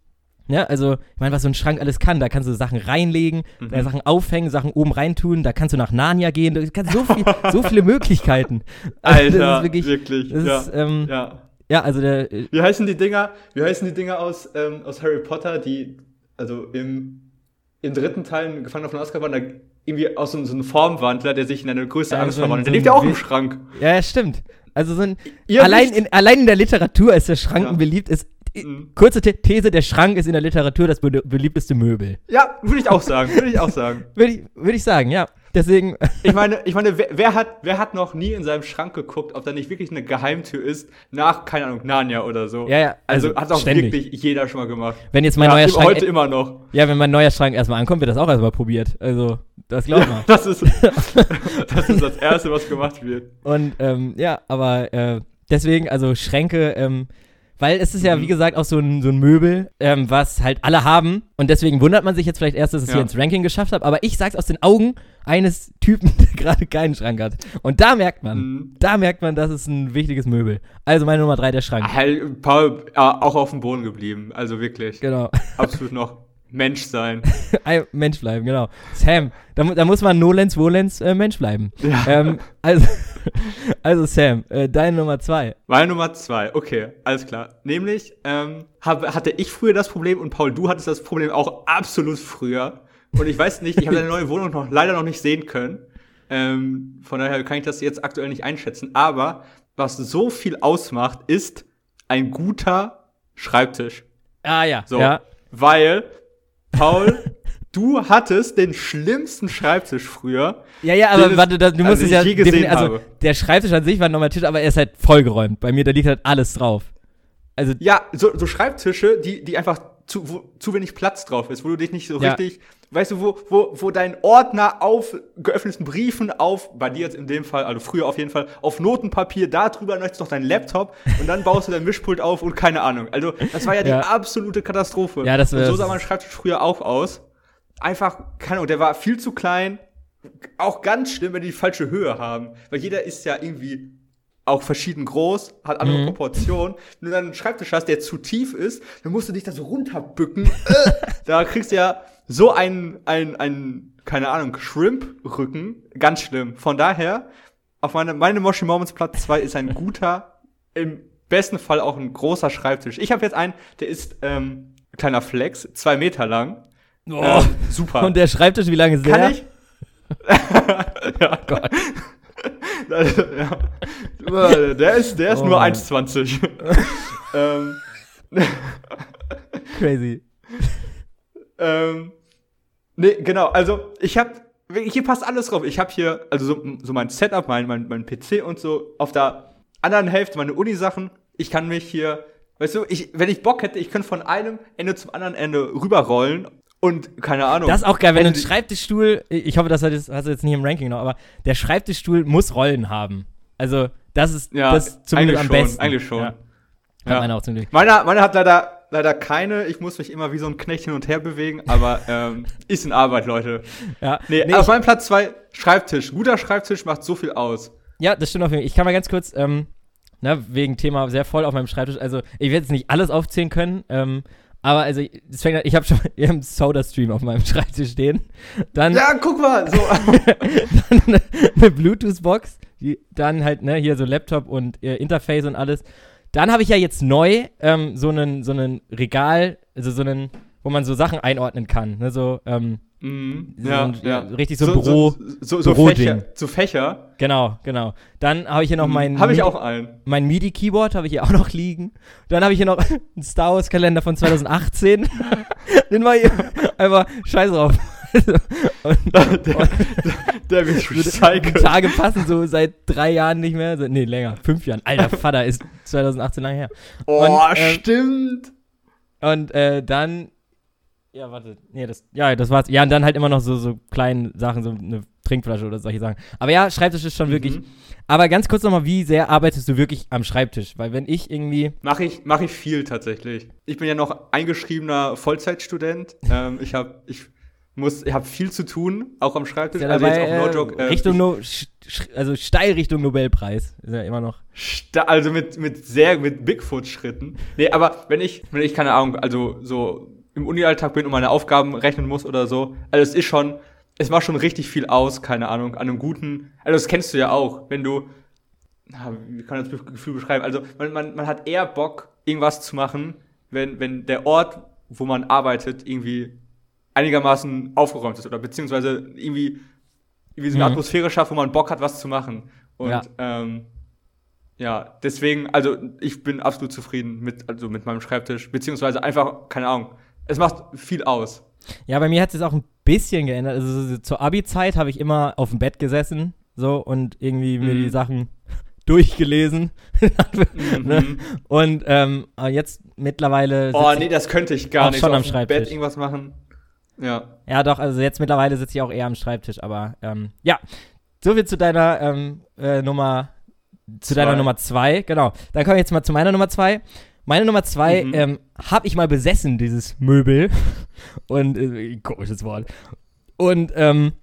Ja, also, ich meine, was so ein Schrank alles kann, da kannst du Sachen reinlegen, Mhm. da Sachen aufhängen, Sachen oben reintun, da kannst du nach Narnia gehen, du kannst so, viel, *laughs* so viele Möglichkeiten. Also, Alter, das ist wirklich, wirklich. ja. ist, ähm, ja. ja, also der, äh, Wie heißen die Dinger? Wie heißen die Dinger aus, ähm, aus Harry Potter, die, also im, im dritten Teil Gefangen auf den Azkaban, da irgendwie aus so, so einem Formwandler, der sich in eine größere Ja, Angst so ein- verwandelt. so Der liegt ein ja auch im Schrank. ja, ja, stimmt. Also so ein, Ihr allein in, allein in der Literatur ist der Schrank Ja. beliebt. Ist, Mhm. Kurze The These, der Schrank ist in der Literatur das be beliebteste Möbel. Ja, würde ich auch sagen, würde ich auch sagen. *laughs* Würde ich, würd ich sagen, ja. Deswegen, Ich meine, ich meine, wer, wer hat, wer hat noch nie in seinem Schrank geguckt, ob da nicht wirklich eine Geheimtür ist nach, keine Ahnung, Narnia oder so? Ja, ja, Also, also hat auch ständig. wirklich jeder schon mal gemacht. wenn jetzt mein ja, neuer Schrank. heute immer noch. ja, wenn mein neuer Schrank erstmal ankommt, wird das auch erstmal probiert. Also, das glaub mal. Das ist, *laughs* das ist das Erste, was gemacht wird. Und ähm, ja, aber äh, deswegen, also Schränke, ähm, weil es ist ja, Mhm. wie gesagt, auch so ein, so ein Möbel, ähm, was halt alle haben. Und deswegen wundert man sich jetzt vielleicht erst, dass es Ja. hier ins Ranking geschafft hat. Aber ich sag's aus den Augen eines Typen, *laughs* der gerade keinen Schrank hat. Und da merkt man, Mhm. da merkt man, das ist ein wichtiges Möbel. Also meine Nummer drei, der Schrank. Halt, Paul, äh, auch auf dem Boden geblieben. Also wirklich. Genau. Absolut noch Mensch sein. *laughs* Ein Mensch bleiben, genau. Sam, da, da muss man Nolens, Wolens äh, Mensch bleiben. Ja. Ähm, also, *laughs* Also Sam, äh, deine Nummer zwei. Meine Nummer zwei, okay, alles klar. Nämlich ähm, hab, hatte ich früher das Problem und Paul, du hattest das Problem auch absolut früher. Und ich weiß nicht, ich habe deine neue Wohnung noch leider noch nicht sehen können. Ähm, von daher kann ich das jetzt aktuell nicht einschätzen. Aber was so viel ausmacht, ist ein guter Schreibtisch. Ah ja. So, Ja. weil Paul, du hattest den schlimmsten Schreibtisch früher. Ja, ja, aber warte, du musst also es ja je gesehen also habe. der Schreibtisch an sich war ein normaler Tisch, aber er ist halt vollgeräumt. Bei mir, da liegt halt alles drauf. Also, Ja, so, so Schreibtische, die, die einfach zu, wo, zu wenig Platz drauf ist, wo du dich nicht so Ja. richtig, weißt du, wo, wo, wo dein Ordner auf geöffneten Briefen, auf, bei dir jetzt in dem Fall, also früher auf jeden Fall, auf Notenpapier, da drüber möchtest noch dein Laptop und dann baust du dein Mischpult auf und keine Ahnung. Also, das war ja die Ja. absolute Katastrophe. Ja, das und so sah mein Schreibtisch früher auch aus. Einfach, keine Ahnung, der war viel zu klein. Auch ganz schlimm, wenn die die falsche Höhe haben. Weil jeder ist ja irgendwie auch verschieden groß, hat andere Mhm. Proportionen. Wenn du dann einen Schreibtisch hast, der zu tief ist, dann musst du dich da so runterbücken. *laughs* Äh, da kriegst du ja so einen, einen, einen keine Ahnung, Shrimp-Rücken. Ganz schlimm. Von daher, auf meine, meine Moshi Moments Platz 2 ist ein guter, im besten Fall auch ein großer Schreibtisch. Ich habe jetzt einen, der ist ähm, ein kleiner Flex, zwei Meter lang. Oh. Ähm, super. und der Schreibtisch, wie lange ist der? Kann ich? *laughs* ja, Gott. ja. Der ist, der ist Oh nur Mann. 1,20. *laughs* ähm, Crazy. ähm, nee, genau, also ich habe hier passt alles drauf. Ich habe hier also so, so mein Setup, mein, mein, mein PC und so auf der anderen Hälfte meine Uni-Sachen. Ich kann mich hier, weißt du, ich, wenn ich Bock hätte, ich könnte von einem Ende zum anderen Ende rüberrollen und keine Ahnung. Das ist auch geil, wenn Hätte die- Schreibtischstuhl, ich hoffe, das hast du jetzt nicht im Ranking noch, aber der Schreibtischstuhl muss Rollen haben. Also, das ist Ja, das zumindest am schon, besten. eigentlich schon. Ja. Hat Ja. meiner auch zum Glück. Meiner, meiner hat leider, leider keine. Ich muss mich immer wie so ein Knecht hin und her bewegen, aber *laughs* ähm, ist in Arbeit, Leute. Ja, Nee, Nee, auf meinem Platz zwei Schreibtisch. Guter Schreibtisch macht so viel aus. ja, das stimmt auf jeden Fall. Ich kann mal ganz kurz, ähm, ne, wegen Thema sehr voll auf meinem Schreibtisch, also ich werde jetzt nicht alles aufzählen können, ähm, aber also, es fängt an, ich habe schon *laughs* ich hab einen Soda-Stream auf meinem *laughs* Schreibtisch stehen. Dann, Ja, guck mal. So. *laughs* dann eine, eine Bluetooth-Box, dann halt, ne, hier so Laptop und äh, Interface und alles. Dann habe ich ja jetzt neu ähm, so einen so einen Regal, also so einen, wo man so Sachen einordnen kann, ne, so, ähm, Mhm, So ja, ein- ja. richtig so Büro- So, so, so Büroding. Fächer. So Fächer. genau, genau. Dann habe ich hier noch mein Habe Mhm. ich auch einen. mein MIDI-Keyboard habe ich hier auch noch liegen. Dann habe ich hier noch *laughs* einen Star Wars-Kalender von 2018. *laughs* Den war hier einfach scheiß drauf. Also, *laughs* und, Der, der wird. Tage passen so seit drei Jahren nicht mehr. So, nee, länger. Fünf Jahren. Alter Vater ist 2018 lang her. Oh, Und, ähm, stimmt. Und äh, dann. Ja, warte. Nee, das. Ja, das war's. Ja, und dann halt immer noch so, so kleine Sachen, so eine Trinkflasche oder solche Sachen. Aber ja, Schreibtisch ist schon wirklich. Mhm. Aber ganz kurz nochmal, wie sehr arbeitest du wirklich am Schreibtisch? Weil wenn ich irgendwie. Mache ich, mach ich viel tatsächlich. Ich bin ja noch eingeschriebener Vollzeitstudent. *laughs* ähm, ich habe ich muss, ich habe viel zu tun, auch am Schreibtisch. Ja also dabei, jetzt auch no äh, joke, äh, Richtung ich- no, also steil Richtung Nobelpreis. Ist ja immer noch. Also mit, mit sehr, mit Bigfoot-Schritten. Nee, aber wenn ich, wenn ich, keine Ahnung, also so im Uni-Alltag bin und meine Aufgaben rechnen muss oder so, also es ist schon, es macht schon richtig viel aus, keine Ahnung, an einem guten, also das kennst du ja auch, wenn du, na, wie kann ich das Gefühl beschreiben, also man, man, man hat eher Bock, irgendwas zu machen, wenn, wenn der Ort, wo man arbeitet, irgendwie einigermaßen aufgeräumt ist oder beziehungsweise irgendwie, irgendwie so eine Mhm. Atmosphäre schafft, wo man Bock hat, was zu machen. Und Ja. ähm, ja, deswegen, also ich bin absolut zufrieden mit, also mit meinem Schreibtisch, beziehungsweise einfach, keine Ahnung, es macht viel aus. Ja, bei mir hat es auch ein bisschen geändert. Also so, so zur Abi-Zeit habe ich immer auf dem Bett gesessen so und irgendwie mir Mhm. die Sachen *laughs* durchgelesen. *laughs* ne? Mhm. Und ähm, jetzt mittlerweile. Oh, nee, ich, das könnte ich gar nicht. schon am auf dem Schreibtisch. Bett irgendwas machen. Ja. ja, doch, also jetzt mittlerweile sitze ich auch eher am Schreibtisch, aber ähm, ja. Soviel zu deiner ähm, äh, Nummer. Zu deiner Zwei. Nummer zwei, genau. Dann kommen wir jetzt mal zu meiner Nummer zwei. Meine Nummer zwei Mhm. ähm, habe ich mal besessen, dieses Möbel. Und äh, komisches Wort. Und ähm,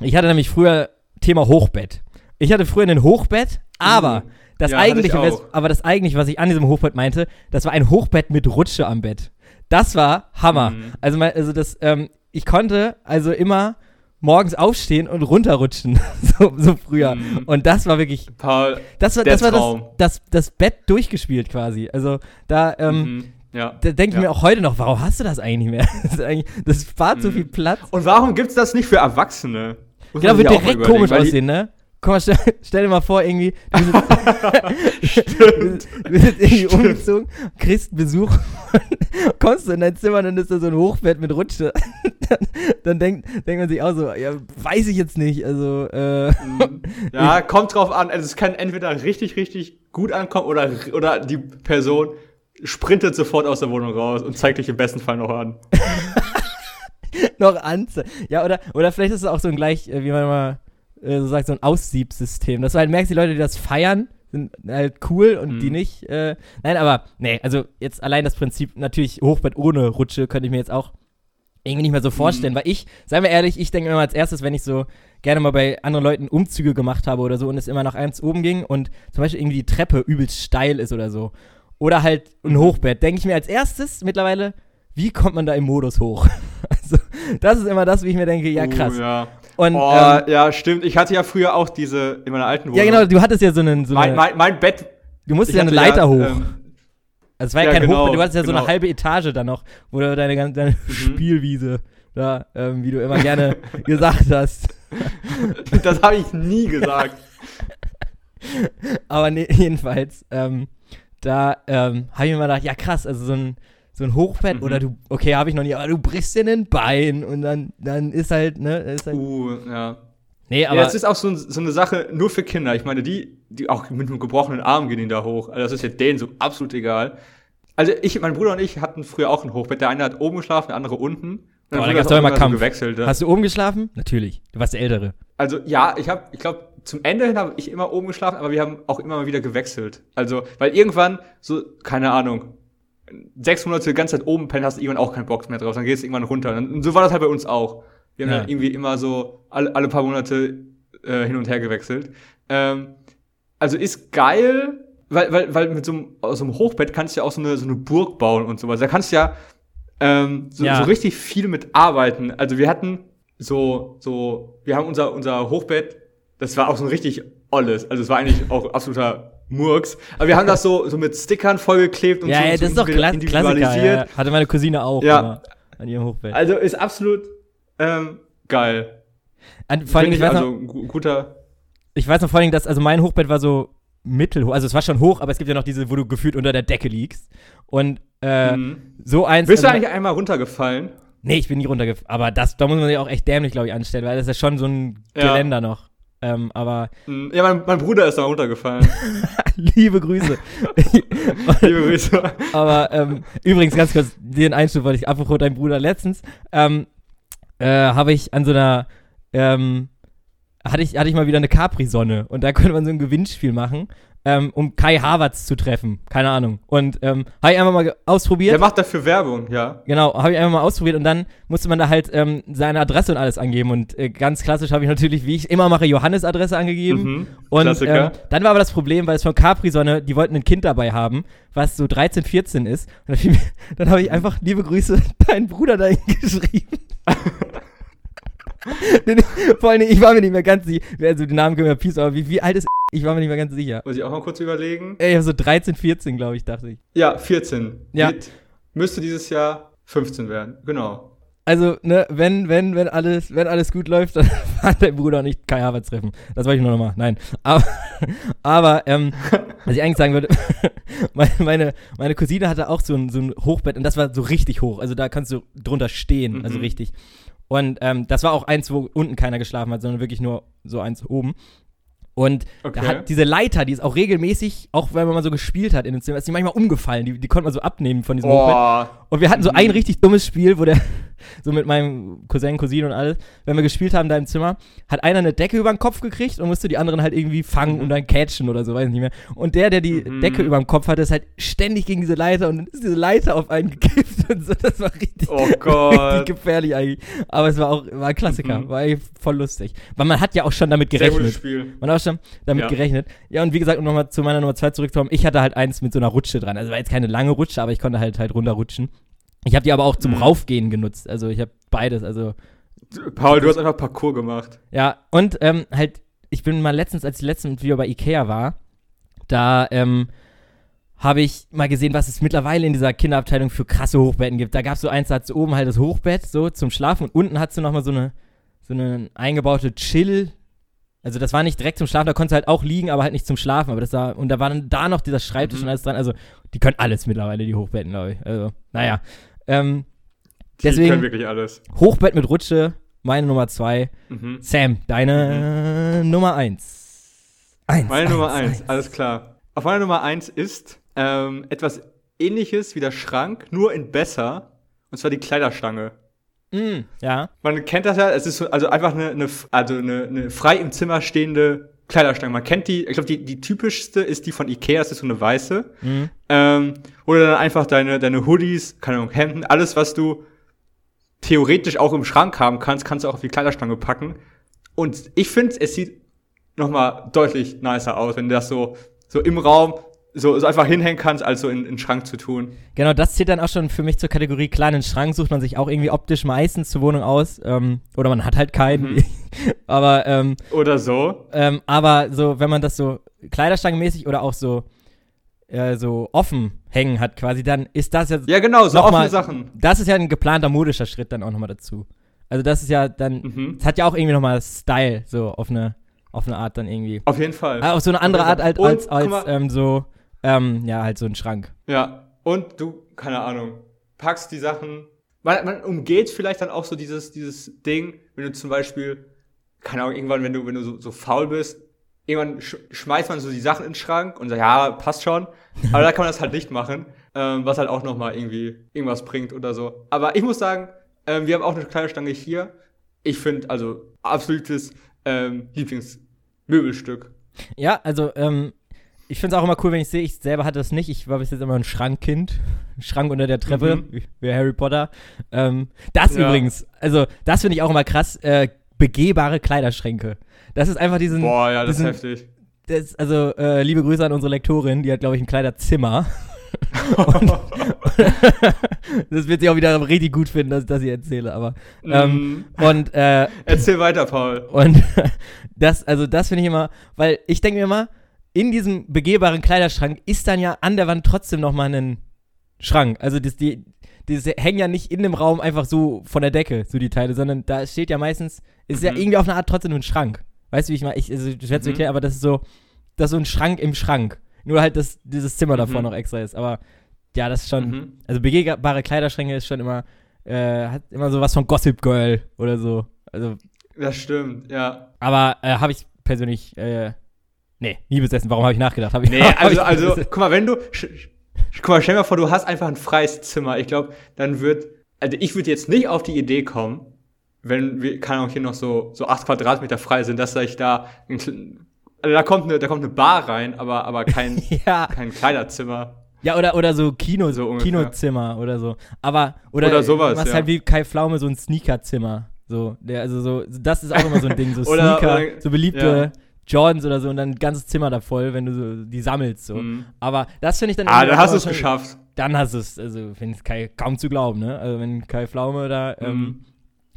ich hatte nämlich früher Thema Hochbett. Ich hatte früher ein Hochbett, aber Mhm. das Ja, eigentliche, was- aber das eigentlich, was ich an diesem Hochbett meinte, das war ein Hochbett mit Rutsche am Bett. Das war Hammer. Mhm. Also, also das, ähm, ich konnte also immer morgens aufstehen und runterrutschen, *laughs* so, so früher. Mhm. Und das war wirklich, Paul, das war, Der das, war das, Traum. das, das Bett durchgespielt quasi. Also da, ähm, mhm, ja. da denke ich ja. mir auch heute noch, warum hast du das eigentlich nicht mehr? *laughs* Das, ist eigentlich, das spart so Mhm. viel Platz. Und warum gibt's das nicht für Erwachsene? Muss Genau, wird direkt komisch aussehen, ne? Guck mal, stell, *laughs* stell dir mal vor, irgendwie, du bist, *laughs* *laughs* du bist jetzt irgendwie umgezogen, kriegst Besuch, kommst du in dein Zimmer, dann ist da so ein Hochbett mit Rutsche. dann dann denkt, denkt man sich auch so, ja, weiß ich jetzt nicht, also, äh, Mhm. Ja, kommt drauf an. Also es kann entweder richtig, richtig gut ankommen oder, oder die Person sprintet sofort aus der Wohnung raus und zeigt dich im besten Fall noch an. noch anze. Ja, oder, oder vielleicht ist es auch so ein gleich, äh, wie man mal äh, so sagt, so ein Aussiebsystem. Dass du halt merkst, die Leute, die das feiern, sind halt cool und Mhm. die nicht. Äh, nein, aber, nee, also jetzt allein das Prinzip, natürlich Hochbett ohne Rutsche, könnte ich mir jetzt auch irgendwie nicht mehr so vorstellen, weil ich, seien wir ehrlich, ich denke immer als erstes, wenn ich so gerne mal bei anderen Leuten Umzüge gemacht habe oder so und es immer nach eins oben ging und zum Beispiel irgendwie die Treppe übelst steil ist oder so. Oder halt ein Hochbett, denke ich mir als erstes mittlerweile, wie kommt man da im Modus hoch? *laughs* Also, das ist immer das, wie ich mir denke, ja krass. Uh, ja. Und oh, ähm, ja, stimmt. Ich hatte ja früher auch diese in meiner alten Wohnung. ja genau, du hattest ja so einen, so Mein, mein, mein Bett. du musstest ja eine Leiter hoch. ähm, also es war ja, ja, kein genau, Hochbett, du hattest ja so eine genau. halbe Etage dann noch, wo du deine, ganze- deine Spielwiese da, ähm, wie du immer gerne *laughs* gesagt hast. *laughs* das habe ich nie gesagt. *laughs* Aber ne, jedenfalls, ähm, da ähm, habe ich mir mal gedacht, ja krass, also so ein, so ein Hochbett Mhm. oder du, okay, habe ich noch nie, aber du brichst dir ein Bein und dann, dann ist halt, ne, ist halt, Uh, ja. nee, ja, aber, das ist auch so, so eine Sache nur für Kinder. Ich meine, die, die auch mit einem gebrochenen Arm gehen die da hoch. Also das ist ja denen so absolut egal. Also ich, mein Bruder und ich hatten früher auch ein Hochbett. Der eine hat oben geschlafen, der andere unten. Aber da gab's das doch immer Kampf. So gewechselt. hast du oben geschlafen? Natürlich, du warst der Ältere. Also ja, ich habe, ich glaube, zum Ende hin habe ich immer oben geschlafen, aber wir haben auch immer mal wieder gewechselt. Also, weil irgendwann so, keine Ahnung, sechs Monate die ganze Zeit oben pennen, hast du irgendwann auch keinen Bock mehr drauf. Dann gehst du irgendwann runter. Und so war das halt bei uns auch. Wir haben Ja. dann irgendwie immer so alle, alle paar Monate äh, hin und her gewechselt. Ähm, also ist geil, weil, weil, weil mit so einem, aus so einem Hochbett kannst du ja auch so eine, so eine Burg bauen und sowas. Da kannst du ja, ähm, so, Ja. so richtig viel mit arbeiten. Also wir hatten so, so, wir haben unser, unser Hochbett, das war auch so ein richtig olles. Also es war eigentlich auch absoluter Murks. Aber wir haben das so, so mit Stickern vollgeklebt und Ja, so, ja, so das ist doch Kla Klassiker. Ja. Hatte meine Cousine auch Ja. immer an ihrem Hochbett. Also ist absolut ähm, geil. An, vor allem, Finde ich weiß, also noch, guter. ich weiß noch vor allem, dass, also mein Hochbett war so mittelhoch, also es war schon hoch, aber es gibt ja noch diese, wo du gefühlt unter der Decke liegst. Und äh, Mhm. so eins. Bist du also- eigentlich einmal runtergefallen? Nee, ich bin nie runtergefallen. Aber das, da muss man sich auch echt dämlich, glaube ich, anstellen, weil das ist ja schon so ein Ja. Geländer noch. Ähm, aber Mhm. Ja, mein, mein Bruder ist da runtergefallen. *laughs* liebe Grüße. *laughs* Liebe Grüße. aber ähm, übrigens, ganz kurz, den Einschub wollte ich, apropos dein Bruder letztens, ähm, äh, habe ich an so einer, ähm, hatte ich, hatte ich mal wieder eine Capri-Sonne und da *laughs* konnte man so ein Gewinnspiel machen, ähm, um Kai Havertz zu treffen. Keine Ahnung. Und ähm, habe ich einfach mal ausprobiert. Der macht dafür Werbung, ja. Genau, habe ich einfach mal ausprobiert und dann musste man da halt ähm, seine Adresse und alles angeben. Und äh, ganz klassisch habe ich natürlich, wie ich immer mache, Johannes Adresse angegeben. Mhm. Und Klassiker. ähm, dann war aber das Problem, weil es von Capri-Sonne, die wollten ein Kind dabei haben, was so 13, 14 ist. Und dann, *laughs* dann habe ich einfach, liebe Grüße, *laughs* deinen Bruder dahin *laughs* geschrieben. *laughs* Vor allem, ich war mir nicht mehr ganz sicher, also den Namen können wir Peace, aber wie, wie alt ist *laughs* ich war mir nicht mehr ganz sicher. Muss ich auch mal kurz überlegen. Ey, so 13, 14, glaube ich, dachte ich. Ja, 14. Ja. Wird, müsste dieses Jahr 15 werden. Genau. Also, ne, wenn, wenn, wenn alles, wenn alles gut läuft, *laughs* dann kann dein Bruder nicht Kai Havertz treffen. Das wollte ich nur noch mal. Nein. Aber, aber ähm, was ich eigentlich sagen würde, meine, meine, meine Cousine hatte auch so ein, so ein Hochbett und das war so richtig hoch. Also da kannst du drunter stehen, also Mhm. richtig. Und ähm, das war auch eins, wo unten keiner geschlafen hat, sondern wirklich nur so eins oben. Und Okay. hat diese Leiter, die ist auch regelmäßig, auch wenn man mal so gespielt hat in dem Zimmer, ist die manchmal umgefallen. Die, die konnte man so abnehmen von diesem Hochbett. Boah. Und wir hatten so ein richtig dummes Spiel, wo der, *laughs* so mit meinem Cousin, Cousine und alles, wenn wir gespielt haben da im Zimmer, hat einer eine Decke über den Kopf gekriegt und musste die anderen halt irgendwie fangen Mhm. und dann catchen oder so, weiß ich nicht mehr. Und der, der die Mhm. Decke über dem Kopf hatte, ist halt ständig gegen diese Leiter und dann ist diese Leiter auf einen gekippt und so. Das war richtig, Oh *laughs* richtig gefährlich eigentlich. Aber es war auch, war ein Klassiker, Mhm. war voll lustig. Weil man hat ja auch schon damit Sehr gerechnet. gutes Spiel. Man hat auch schon damit Ja. gerechnet. Ja, und wie gesagt, um nochmal zu meiner Nummer 2 zurückzukommen, ich hatte halt eins mit so einer Rutsche dran. Also war jetzt keine lange Rutsche, aber ich konnte halt halt runterrutschen. Ich habe die aber auch zum Mhm. Raufgehen genutzt. Also ich habe beides. Also Paul, du hast einfach Parcours gemacht. Ja, und ähm, halt, ich bin mal letztens, als ich letztens wieder bei Ikea war, da ähm, habe ich mal gesehen, was es mittlerweile in dieser Kinderabteilung für krasse Hochbetten gibt. Da gab es so eins, da hat oben halt das Hochbett so zum Schlafen und unten hat du nochmal so eine, so eine eingebaute Chill- also das war nicht direkt zum Schlafen, da konntest du halt auch liegen, aber halt nicht zum Schlafen. Aber das war, und da war dann da noch dieser Schreibtisch Mhm. und alles dran. Also die können alles mittlerweile, die Hochbetten, glaube ich. Also, naja. Ähm, Die können deswegen wirklich alles. Hochbett mit Rutsche, meine Nummer zwei. Mhm. Sam, deine Nummer eins. Eins. Meine Nummer eins, alles klar. Auf meiner Nummer eins ist ähm, etwas ähnliches wie der Schrank, nur in besser. Und zwar die Kleiderstange. Mm, ja. Man kennt das ja, es ist so, also einfach eine, eine also eine, eine frei im Zimmer stehende Kleiderstange. Man kennt die, ich glaube, die, die typischste ist die von Ikea, das ist so eine weiße. Mhm. Ähm, oder dann einfach deine, deine Hoodies, keine Ahnung, Hemden, alles, was du theoretisch auch im Schrank haben kannst, kannst du auch auf die Kleiderstange packen. Und ich finde, es sieht nochmal deutlich nicer aus, wenn du das so, so im Raum so, so einfach hinhängen kannst, als so in, in den Schrank zu tun. Genau, das zählt dann auch schon für mich zur Kategorie kleinen Schrank, sucht man sich auch irgendwie optisch meistens zur Wohnung aus. Ähm, oder man hat halt keinen. Mhm. *laughs* aber, ähm, Oder so. ähm, aber so, wenn man das so kleiderstangenmäßig oder auch so, äh, so offen hängen hat quasi, dann ist das jetzt Ja, genau, so offene Sachen. Das ist ja ein geplanter modischer Schritt dann auch nochmal dazu. Also das ist ja dann, Mhm. es hat ja auch irgendwie nochmal Style, so auf eine, auf eine Art dann irgendwie. Auf jeden Fall. Ah, auf so eine andere Art als, als, als mal- ähm, so, ähm, ja, halt so ein Schrank. Ja, und du, keine Ahnung, packst die Sachen. Man, man umgeht vielleicht dann auch so dieses, dieses Ding, wenn du zum Beispiel, keine Ahnung, irgendwann, wenn du, wenn du so, so faul bist, irgendwann sch schmeißt man so die Sachen in den Schrank und sagt, ja, passt schon. Aber da kann man das halt nicht machen, ähm, was halt auch nochmal irgendwie irgendwas bringt oder so. Aber ich muss sagen, ähm, wir haben auch eine kleine Stange hier. Ich finde, also, absolutes ähm, Lieblingsmöbelstück. Ja, also, ähm, ich finde es auch immer cool, wenn ich sehe, ich selber hatte das nicht. Ich war bis jetzt immer ein Schrankkind. Schrank unter der Treppe, Mhm. wie, Harry Potter. Ähm, das Ja. übrigens, also, das finde ich auch immer krass, äh, begehbare Kleiderschränke. Das ist einfach diesen, Boah, ja, das ist diesen- heftig. das, also, äh, liebe Grüße an unsere Lektorin, die hat, glaube ich, ein Kleiderzimmer. *laughs* *laughs* das wird sie auch wieder richtig gut finden, dass ich das hier erzähle, aber. Ähm, Mm. und, äh, Erzähl weiter, Paul. und *laughs* das, also das finde ich immer, weil ich denke mir immer, in diesem begehbaren Kleiderschrank ist dann ja an der Wand trotzdem nochmal ein Schrank. Also das, die, die hängen ja nicht in dem Raum einfach so von der Decke, so die Teile, sondern da steht ja meistens, ist ja Mhm. irgendwie auf eine Art trotzdem ein Schrank. Weißt du, wie ich mal, ich, also schwer zu Mhm. erklären, aber das ist so, das ist so ein Schrank im Schrank. Nur halt, dass dieses Zimmer davor Mhm. noch extra ist. Aber ja, das ist schon, Mhm. also begehbare Kleiderschränke ist schon immer, äh, hat immer so was von Gossip Girl oder so. Also Das stimmt, ja. aber äh, habe ich persönlich, äh, nee, nie besessen. Warum habe ich nachgedacht? Hab ich, Nee, *laughs* also, also, guck mal, wenn du, guck mal, stell dir mal vor, du hast einfach ein freies Zimmer. Ich glaube, dann wird, also ich würde jetzt nicht auf die Idee kommen, wenn wir, keine Ahnung, hier noch so, so acht Quadratmeter frei sind, dass ich da, ein also da kommt eine, da kommt eine Bar rein, aber, aber kein, *laughs* ja, kein Kleiderzimmer. ja, oder, oder so Kino, So. Kinozimmer oder so. Aber, oder, Oder sowas, Was ja. halt wie Kai Pflaume, so ein Sneakerzimmer. So, der, also so, das ist auch immer so ein Ding, so *laughs* Sneaker, oder- so beliebte Jordans oder so und dann ein ganzes Zimmer da voll, wenn du so die sammelst, so. Mhm. Aber das finde ich dann Ah, dann hast du es geschafft. Dann hast du es, also finde ich Kai, kaum zu glauben, ne? Also wenn Kai Pflaume da, ähm, Mhm.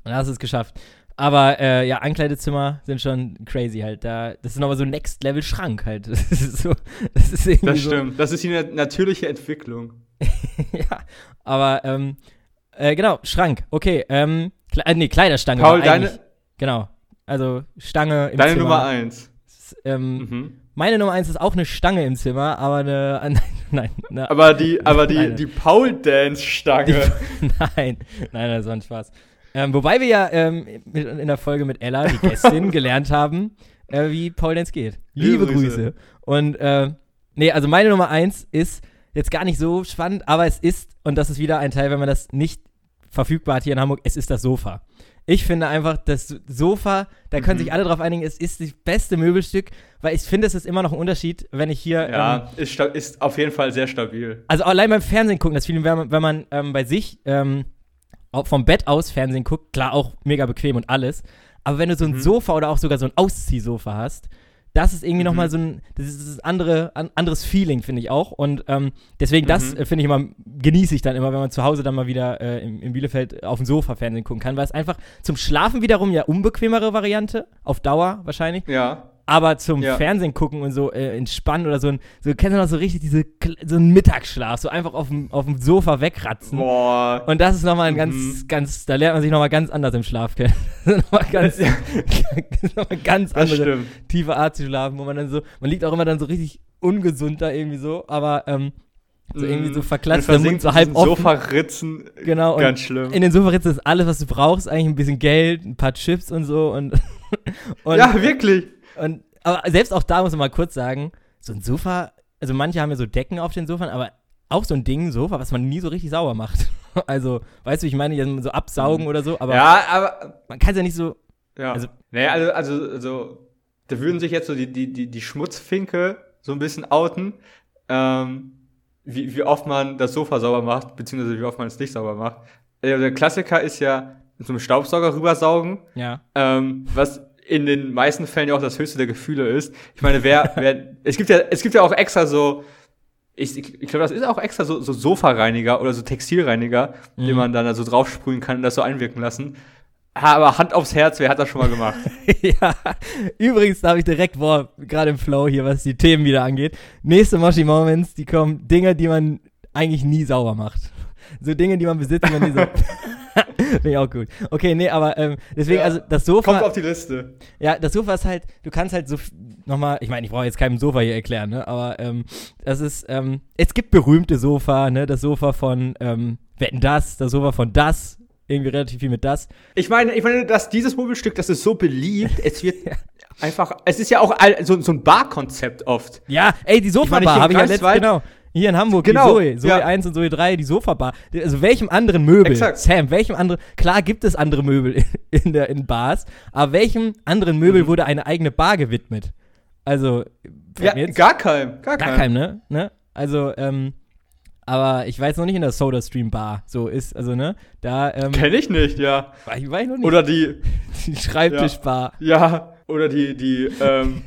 dann hast du es geschafft. Aber äh, ja, Ankleidezimmer sind schon crazy halt. Da, das ist nochmal so Next Level Schrank halt. *laughs* Das ist so, das ist irgendwie Das so, stimmt. Das ist die na- natürliche Entwicklung. *laughs* ja, aber ähm, äh, genau, Schrank. Okay, ähm, Kle äh, nee, Kleiderstange. Paul, deine, Genau. Also Stange im deine Zimmer. Nummer eins. Ähm, Mhm. Meine Nummer eins ist auch eine Stange im Zimmer, aber eine, äh, *laughs* nein, nein, eine, Aber die, *laughs* aber die, Nein. die Paul-Dance-Stange. *laughs* nein, nein, das war ein Spaß. Ähm, wobei wir ja ähm, in der Folge mit Ella, die Gästin, gelernt haben, äh, wie Paul Dance geht. Liebe, Liebe Grüße. Grüße. Und äh, nee, also meine Nummer eins ist jetzt gar nicht so spannend, aber es ist, und das ist wieder ein Teil, wenn man das nicht verfügbar hat hier in Hamburg, es ist das Sofa. Ich finde einfach, das Sofa, da können Mhm. sich alle drauf einigen, es ist das beste Möbelstück, weil ich finde, es ist immer noch ein Unterschied, wenn ich hier ähm, Ja, ist, sta- ist auf jeden Fall sehr stabil. also allein beim Fernsehen gucken, das Feeling, wenn man, wenn man ähm, bei sich ähm, vom Bett aus Fernsehen guckt, klar auch mega bequem und alles. Aber wenn du so ein Mhm. Sofa oder auch sogar so ein Ausziehsofa hast, das ist irgendwie Mhm. nochmal so ein, das ist das andere, an, anderes Feeling, finde ich auch. Und ähm, deswegen, das Mhm. äh, finde ich immer, genieße ich dann immer, wenn man zu Hause dann mal wieder äh, in, in Bielefeld auf dem Sofa Fernsehen gucken kann, weil es einfach zum Schlafen wiederum ja unbequemere Variante, auf Dauer wahrscheinlich, Ja. Aber zum Ja. Fernsehen gucken und so äh, entspannen oder so ein, so kennst du noch so richtig diese, so ein Mittagsschlaf, so einfach auf dem, auf dem Sofa wegratzen. Boah. Und das ist nochmal ein Mhm. ganz, ganz, da lernt man sich nochmal ganz anders im Schlaf kennen. *laughs* nochmal ganz, *laughs* nochmal ganz Das andere stimmt. tiefe Art zu schlafen, wo man dann so, man liegt auch immer dann so richtig ungesund da irgendwie so, aber ähm, so irgendwie so Mhm. verklatscht, Man der Mund so in halb offen. Sofa-Ritzen. Genau, Ganz schlimm. In den Sofaritzen ist alles, was du brauchst, eigentlich ein bisschen Geld, ein paar Chips und so und, *laughs* und, ja, wirklich. Und aber selbst auch da muss man mal kurz sagen, so ein Sofa, also manche haben ja so Decken auf den Sofern, aber auch so ein Ding, Sofa, was man nie so richtig sauber macht. *laughs* Also, weißt du, ich meine, so absaugen oder so, aber ja, aber. man kann es ja nicht so, Ja. Also- Also, naja, also, also, also, da würden sich jetzt so die, die, die, die Schmutzfinke so ein bisschen outen, ähm, wie, wie oft man das Sofa sauber macht, beziehungsweise wie oft man es nicht sauber macht. Äh, der Klassiker ist ja mit so einem Staubsauger rübersaugen, ja. ähm, was in den meisten Fällen ja auch das höchste der Gefühle ist. Ich meine, wer, *laughs* wer, es gibt ja, es gibt ja auch extra so, ich, ich, ich glaube, das ist auch extra so, so Sofareiniger oder so Textilreiniger, Mhm. den man dann da so draufsprühen kann und das so einwirken lassen. Aber Hand aufs Herz, wer hat das schon mal gemacht? *laughs* ja, übrigens, da habe ich direkt, boah, gerade im Flow hier, was die Themen wieder angeht. Nächste Moshi Moments, die kommen Dinge, die man eigentlich nie sauber macht. So Dinge, die man besitzt, die man nie so. *laughs* *laughs* Finde ich auch gut. Okay, nee, aber ähm, deswegen, Ja. also das Sofa. Kommt auf die Liste. Ja, das Sofa ist halt, du kannst halt so nochmal, ich meine, ich brauche jetzt keinem Sofa hier erklären, ne? Aber ähm, das ist, ähm, es gibt berühmte Sofa, ne? Das Sofa von ähm, Wetten das, das Sofa von das, irgendwie relativ viel mit das. Ich meine, ich meine, dass dieses Möbelstück, das ist so beliebt, es wird *laughs* einfach, es ist ja auch so, so ein Barkonzept oft. Ja, ey, die Sofa-Bar habe ich ja letztens, genau. Hier in Hamburg, Genau, die Zoe, Zoe ja. 1 und Zoe 3, die Sofa-Bar. Also welchem anderen Möbel, Exakt. Sam, welchem anderen, klar gibt es andere Möbel *laughs* in, der, in Bars, aber welchem anderen Möbel Mhm. wurde eine eigene Bar gewidmet? Also, Ja, jetzt- gar kein, gar Gar kein. keinem, ne? ne? Also, ähm, aber ich jetzt noch nicht in der Soda Stream Bar. So ist, also, ne? Da, ähm, Kenn ich nicht, ja. war, ich, war ich noch nicht. Oder die, *laughs* die Schreibtischbar. ja, oder die, die, ähm,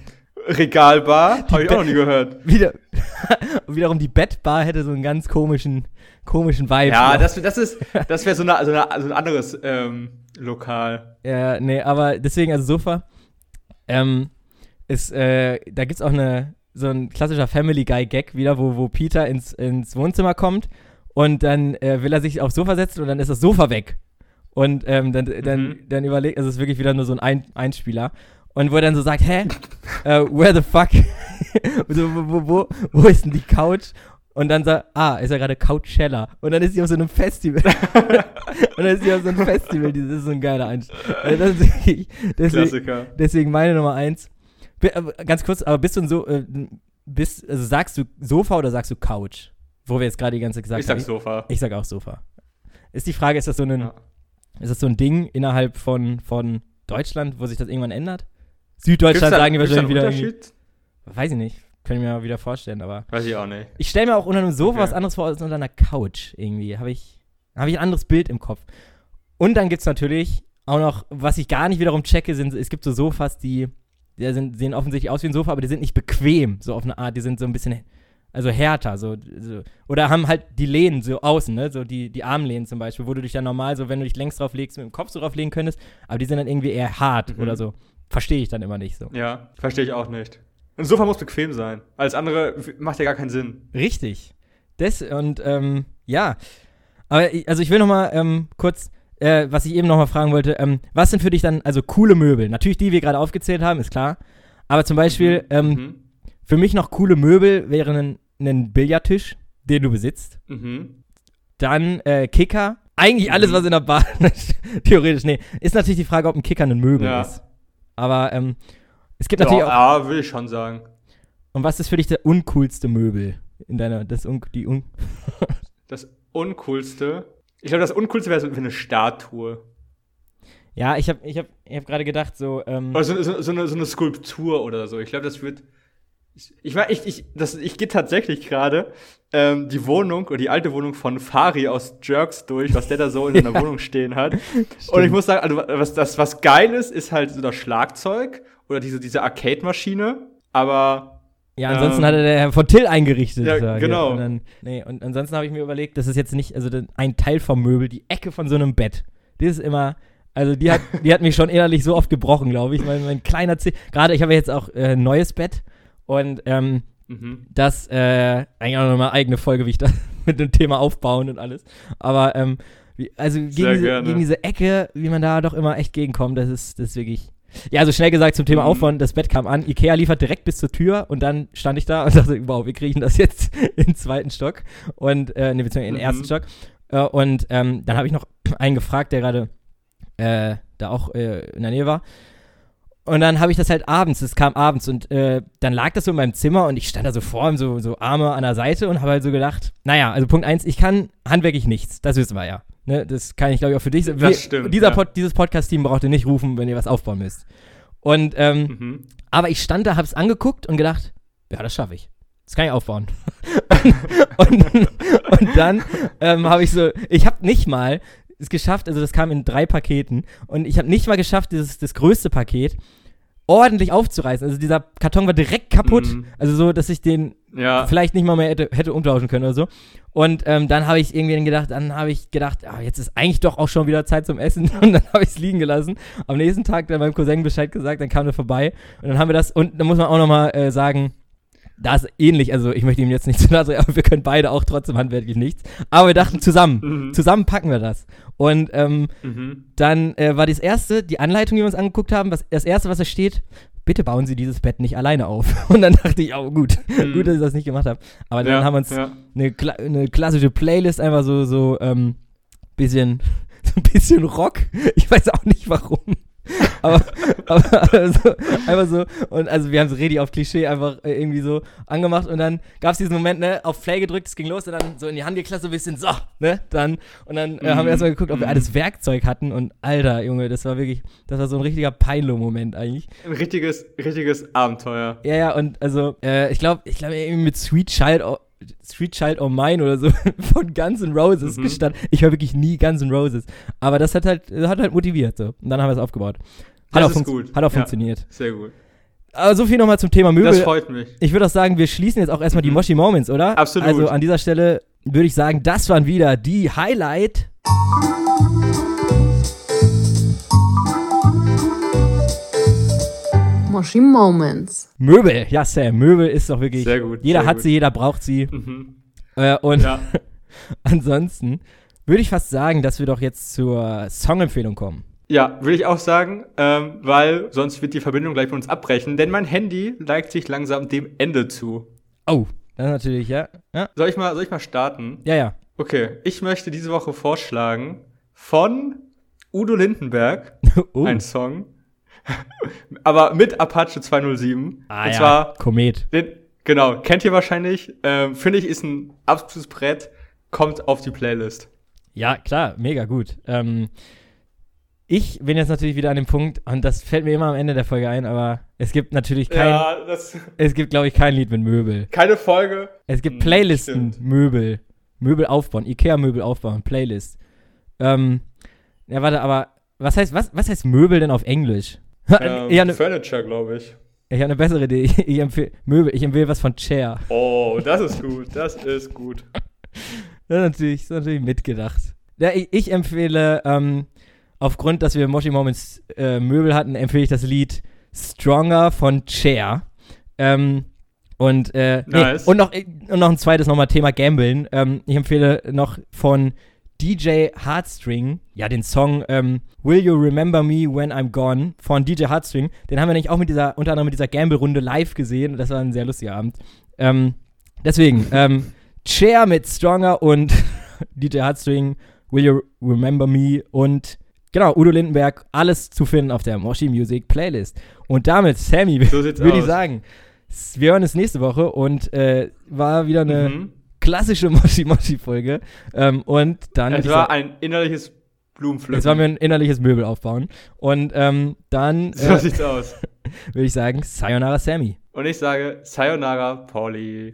Regalbar, habe ich auch noch nie gehört. Wieder, *laughs* wiederum die Bettbar hätte so einen ganz komischen, komischen Vibe. Ja, noch. das, das ist, das wäre so, eine, so, eine, so ein anderes ähm, Lokal. Ja, nee, aber deswegen, also Sofa, ähm, ist, äh, da gibt's auch eine, so ein klassischer Family Guy Gag wieder, wo, wo Peter ins, ins Wohnzimmer kommt und dann äh, will er sich aufs Sofa setzen und dann ist das Sofa weg. Und ähm, dann, dann, Mhm. dann überlegt, also es ist wirklich wieder nur so ein, ein Einspieler. Und wo er dann so sagt, hä, *laughs* äh, where the fuck, *laughs* so, wo, wo, wo, wo ist denn die Couch? Und dann sagt, ah, ist ja gerade Couchella. Und dann ist sie auf so einem Festival. *laughs* und dann ist sie auf so einem Festival. Das ist so ein geiler Einstieg. Also deswegen, Klassiker. deswegen meine Nummer eins. Aber Ganz kurz, aber bist du ein so, äh, bist, also sagst du Sofa oder sagst du Couch? Wo wir jetzt gerade die ganze Zeit gesagt Ich sag haben. Sofa. Ich sag auch Sofa. Ist die Frage, ist das so ein, Ja. ist das so ein Ding innerhalb von, von Deutschland, wo sich das irgendwann ändert? Süddeutschland da- sagen die wahrscheinlich wieder. Unterschied? Weiß ich nicht. Können wir mir mal wieder vorstellen, aber. Weiß ich auch nicht. Ich stelle mir auch unter einem Sofa Okay. was anderes vor als unter einer Couch irgendwie. Habe ich, hab ich ein anderes Bild im Kopf. Und dann gibt es natürlich auch noch, was ich gar nicht wiederum checke, sind, es gibt so Sofas, die, die sind, sehen offensichtlich aus wie ein Sofa, aber die sind nicht bequem, so auf eine Art. Die sind so ein bisschen, also härter, so, so oder haben halt die Lehnen so außen, ne, so die, die Armlehnen zum Beispiel, wo du dich dann normal so, wenn du dich längs drauf legst, mit dem Kopf so drauf legen könntest, aber die sind dann irgendwie eher hart Mhm. oder so. Verstehe ich dann immer nicht so. Ja, verstehe ich auch nicht. Ein Sofa muss bequem sein. Alles andere macht ja gar keinen Sinn. Richtig. Das und ähm, ja. Aber ich, also ich will noch mal ähm, kurz, äh, was ich eben noch mal fragen wollte, ähm, was sind für dich dann also coole Möbel? Natürlich die, die wir gerade aufgezählt haben, ist klar. Aber zum Beispiel ähm, Mhm. für mich noch coole Möbel wären ein, ein Billardtisch, den du besitzt. Mhm. Dann äh, Kicker. Eigentlich alles, Mhm. was in der Bar, *laughs* theoretisch, nee. Ist natürlich die Frage, ob ein Kicker ein Möbel Ja. ist. Aber ähm, es gibt Ja, natürlich auch. ja, will ich schon sagen. Und was ist für dich der uncoolste Möbel in deiner, das un, die un, *laughs* Das Uncoolste. Ich glaube, das Uncoolste wäre so eine Statue. Ja, ich habe ich hab, ich hab gerade gedacht, so, ähm, Oder so, so, so, eine, so eine Skulptur oder so. Ich glaube, das wird. Ich, ich, ich, ich, das, ich gehe tatsächlich gerade ähm, die Wohnung oder die alte Wohnung von Fari aus Jerks durch, was der da so in seiner *laughs* Wohnung stehen hat. Und ich muss sagen, also was, das, was geil ist, ist halt so das Schlagzeug oder diese, diese Arcade-Maschine. aber Ja, ansonsten Ähm, hatte der Herr von Till eingerichtet. ja, so, genau. Und, dann, nee, und ansonsten habe ich mir überlegt, das ist jetzt nicht, also ein Teil vom Möbel, die Ecke von so einem Bett. Die ist immer, also die hat, die hat mich schon innerlich so oft gebrochen, glaube ich. Mein, mein kleiner Zeh. Gerade ich habe jetzt auch äh, ein neues Bett und ähm, mhm. das, äh, eigentlich auch nochmal eigene Folge, wie ich da *laughs* mit dem Thema aufbauen und alles. Aber, ähm, wie, also gegen diese, gegen diese Ecke, wie man da doch immer echt gegenkommt, das ist, das ist wirklich. Ja, also schnell gesagt zum Thema Mhm. Aufbauen, das Bett kam an, Ikea liefert direkt bis zur Tür und dann stand ich da und *laughs* dachte, wow, wir kriegen das jetzt *laughs* in den zweiten Stock und, äh, ne, beziehungsweise in den Mhm. ersten Stock. Äh, und ähm, dann habe ich noch *clears throat* einen gefragt, der gerade äh, da auch äh, in der Nähe war. Und dann habe ich das halt abends, es kam abends und äh, dann lag das so in meinem Zimmer und ich stand da so vor ihm, so, so Arme an der Seite und habe halt so gedacht, naja, also Punkt eins, ich kann handwerklich nichts, das wissen wir ja. Ne, das kann ich glaube ich auch für dich. Das Wir- stimmt, Dieser ja. Pod, dieses Podcast-Team braucht ihr nicht rufen, wenn ihr was aufbauen müsst. Und, ähm, Mhm. aber ich stand da, hab's angeguckt und gedacht, ja, das schaffe ich. Das kann ich aufbauen. *laughs* *laughs* und, und dann ähm, habe ich so, ich habe nicht mal es geschafft, also das kam in drei Paketen und ich habe nicht mal geschafft, dieses das größte Paket ordentlich aufzureißen. Also dieser Karton war direkt kaputt, Mhm. also so, dass ich den Ja. vielleicht nicht mal mehr hätte, hätte umtauschen können oder so. Und ähm, dann habe ich irgendwie gedacht, dann habe ich gedacht, ah, jetzt ist eigentlich doch auch schon wieder Zeit zum Essen. *laughs* Und dann habe ich es liegen gelassen. Am nächsten Tag dann meinem Cousin Bescheid gesagt, dann kam er vorbei. Und dann haben wir das, und da muss man auch nochmal äh, sagen, da ist ähnlich, also ich möchte ihm jetzt nicht zu nahe treten, *laughs* aber wir können beide auch trotzdem handwerklich nichts. Aber wir dachten zusammen, Mhm. zusammen packen wir das. Und ähm, Mhm. dann äh, war das erste, die Anleitung, die wir uns angeguckt haben, was, das erste, was da steht, bitte bauen Sie dieses Bett nicht alleine auf. *laughs* Und dann dachte ich, oh gut, Mhm. gut, dass ich das nicht gemacht habe. Aber dann ja, haben wir uns ja. eine, kla eine klassische Playlist, einfach so, so, ähm, bisschen, *laughs* so ein bisschen Rock. Ich weiß auch nicht warum. Aber, aber *laughs* also, einfach so, und also wir haben es ready auf Klischee einfach äh, irgendwie so angemacht und dann gab es diesen Moment, ne, auf Play gedrückt, es ging los und dann so in die Hand geklatscht, so ein bisschen, so, ne, dann, und dann äh, haben wir Mhm. erstmal geguckt, ob wir Mhm. alles Werkzeug hatten und alter, Junge, das war wirklich, das war so ein richtiger Peinlo-Moment eigentlich. Ein richtiges, richtiges Abenteuer. Ja, ja, und also, äh, ich glaube, ich glaube, irgendwie mit Sweet Child, Sweet Child O' Mine oder so *laughs* von Guns N' Roses Mhm. gestanden. Ich höre wirklich nie Guns N' Roses. Aber das hat halt, hat halt motiviert, so. Und dann haben wir es aufgebaut. Hat Das auch, ist gut. hat auch Ja. funktioniert. Sehr gut. Aber so viel nochmal zum Thema Möbel. Das freut mich. Ich würde auch sagen, wir schließen jetzt auch erstmal die Mhm. Moshi Moments, oder? Absolut. Also an dieser Stelle würde ich sagen, das waren wieder die Highlight. Moshi Moments. Möbel. Ja, Sam, Möbel ist doch wirklich. Sehr gut, Jeder sehr hat gut. sie, jeder braucht sie. Mhm. Äh, und Ja. *laughs* ansonsten würde ich fast sagen, dass wir doch jetzt zur Songempfehlung kommen. Ja, würde ich auch sagen, ähm, weil sonst wird die Verbindung gleich von uns abbrechen, denn mein Handy neigt sich langsam dem Ende zu. Oh, das natürlich, ja. Ja, Soll ich mal, soll ich mal starten? ja. ja. Okay, ich möchte diese Woche vorschlagen von Udo Lindenberg, *laughs* oh. ein Song, *laughs* aber mit Apache 207. ah, und ja. zwar, Komet. den, genau, kennt ihr wahrscheinlich, ähm, finde ich, ist ein absolutes Brett, kommt auf die Playlist. Ja, klar, mega gut. Ähm, ich bin jetzt natürlich wieder an dem Punkt, und das fällt mir immer am Ende der Folge ein, aber es gibt natürlich kein, Ja, das, es gibt, glaube ich, kein Lied mit Möbel. keine Folge. Es gibt Hm, Playlisten, stimmt. Möbel. Möbel aufbauen, Ikea-Möbel aufbauen, Playlist. Ähm, ja, warte, aber was heißt, was, was heißt Möbel denn auf Englisch? *laughs* Ähm, habe eine Furniture, glaube ich. ich hab ne bessere Idee. Ich, *laughs* ich empfehle Möbel, ich empfehle was von Chair. Oh, *laughs* das ist gut, das ist gut. Das ist natürlich, das ist natürlich mitgedacht. Ja, ich, ich empfehle, ähm, aufgrund, dass wir Moshi Moments äh, Möbel hatten, empfehle ich das Lied Stronger von Chair. Ähm, und, äh, nee, Nice. und, noch, und noch ein zweites nochmal Thema Gambeln. Ähm, ich empfehle noch von DJ Heartstring, ja, den Song ähm, Will You Remember Me When I'm Gone von DJ Heartstring. Den haben wir nämlich auch mit dieser, unter anderem mit dieser Gamble-Runde live gesehen. Das war ein sehr lustiger Abend. Ähm, deswegen, *laughs* ähm, Chair mit Stronger und *laughs* DJ Heartstring, Will You Remember Me und genau, Udo Lindenberg, alles zu finden auf der Moshi Music Playlist. Und damit, Sammy, So *laughs* würde ich sagen, wir hören uns nächste Woche und äh, war wieder eine Mhm. Klassische *laughs* Moshi Moshi Folge. Ähm, und dann Es war ein innerliches Blumenpflücken. jetzt wollen wir ein innerliches Möbel aufbauen. Und ähm, dann *laughs* so äh, sieht's aus. *laughs* würde ich sagen, Sayonara Sammy. Und ich sage Sayonara, Pauli.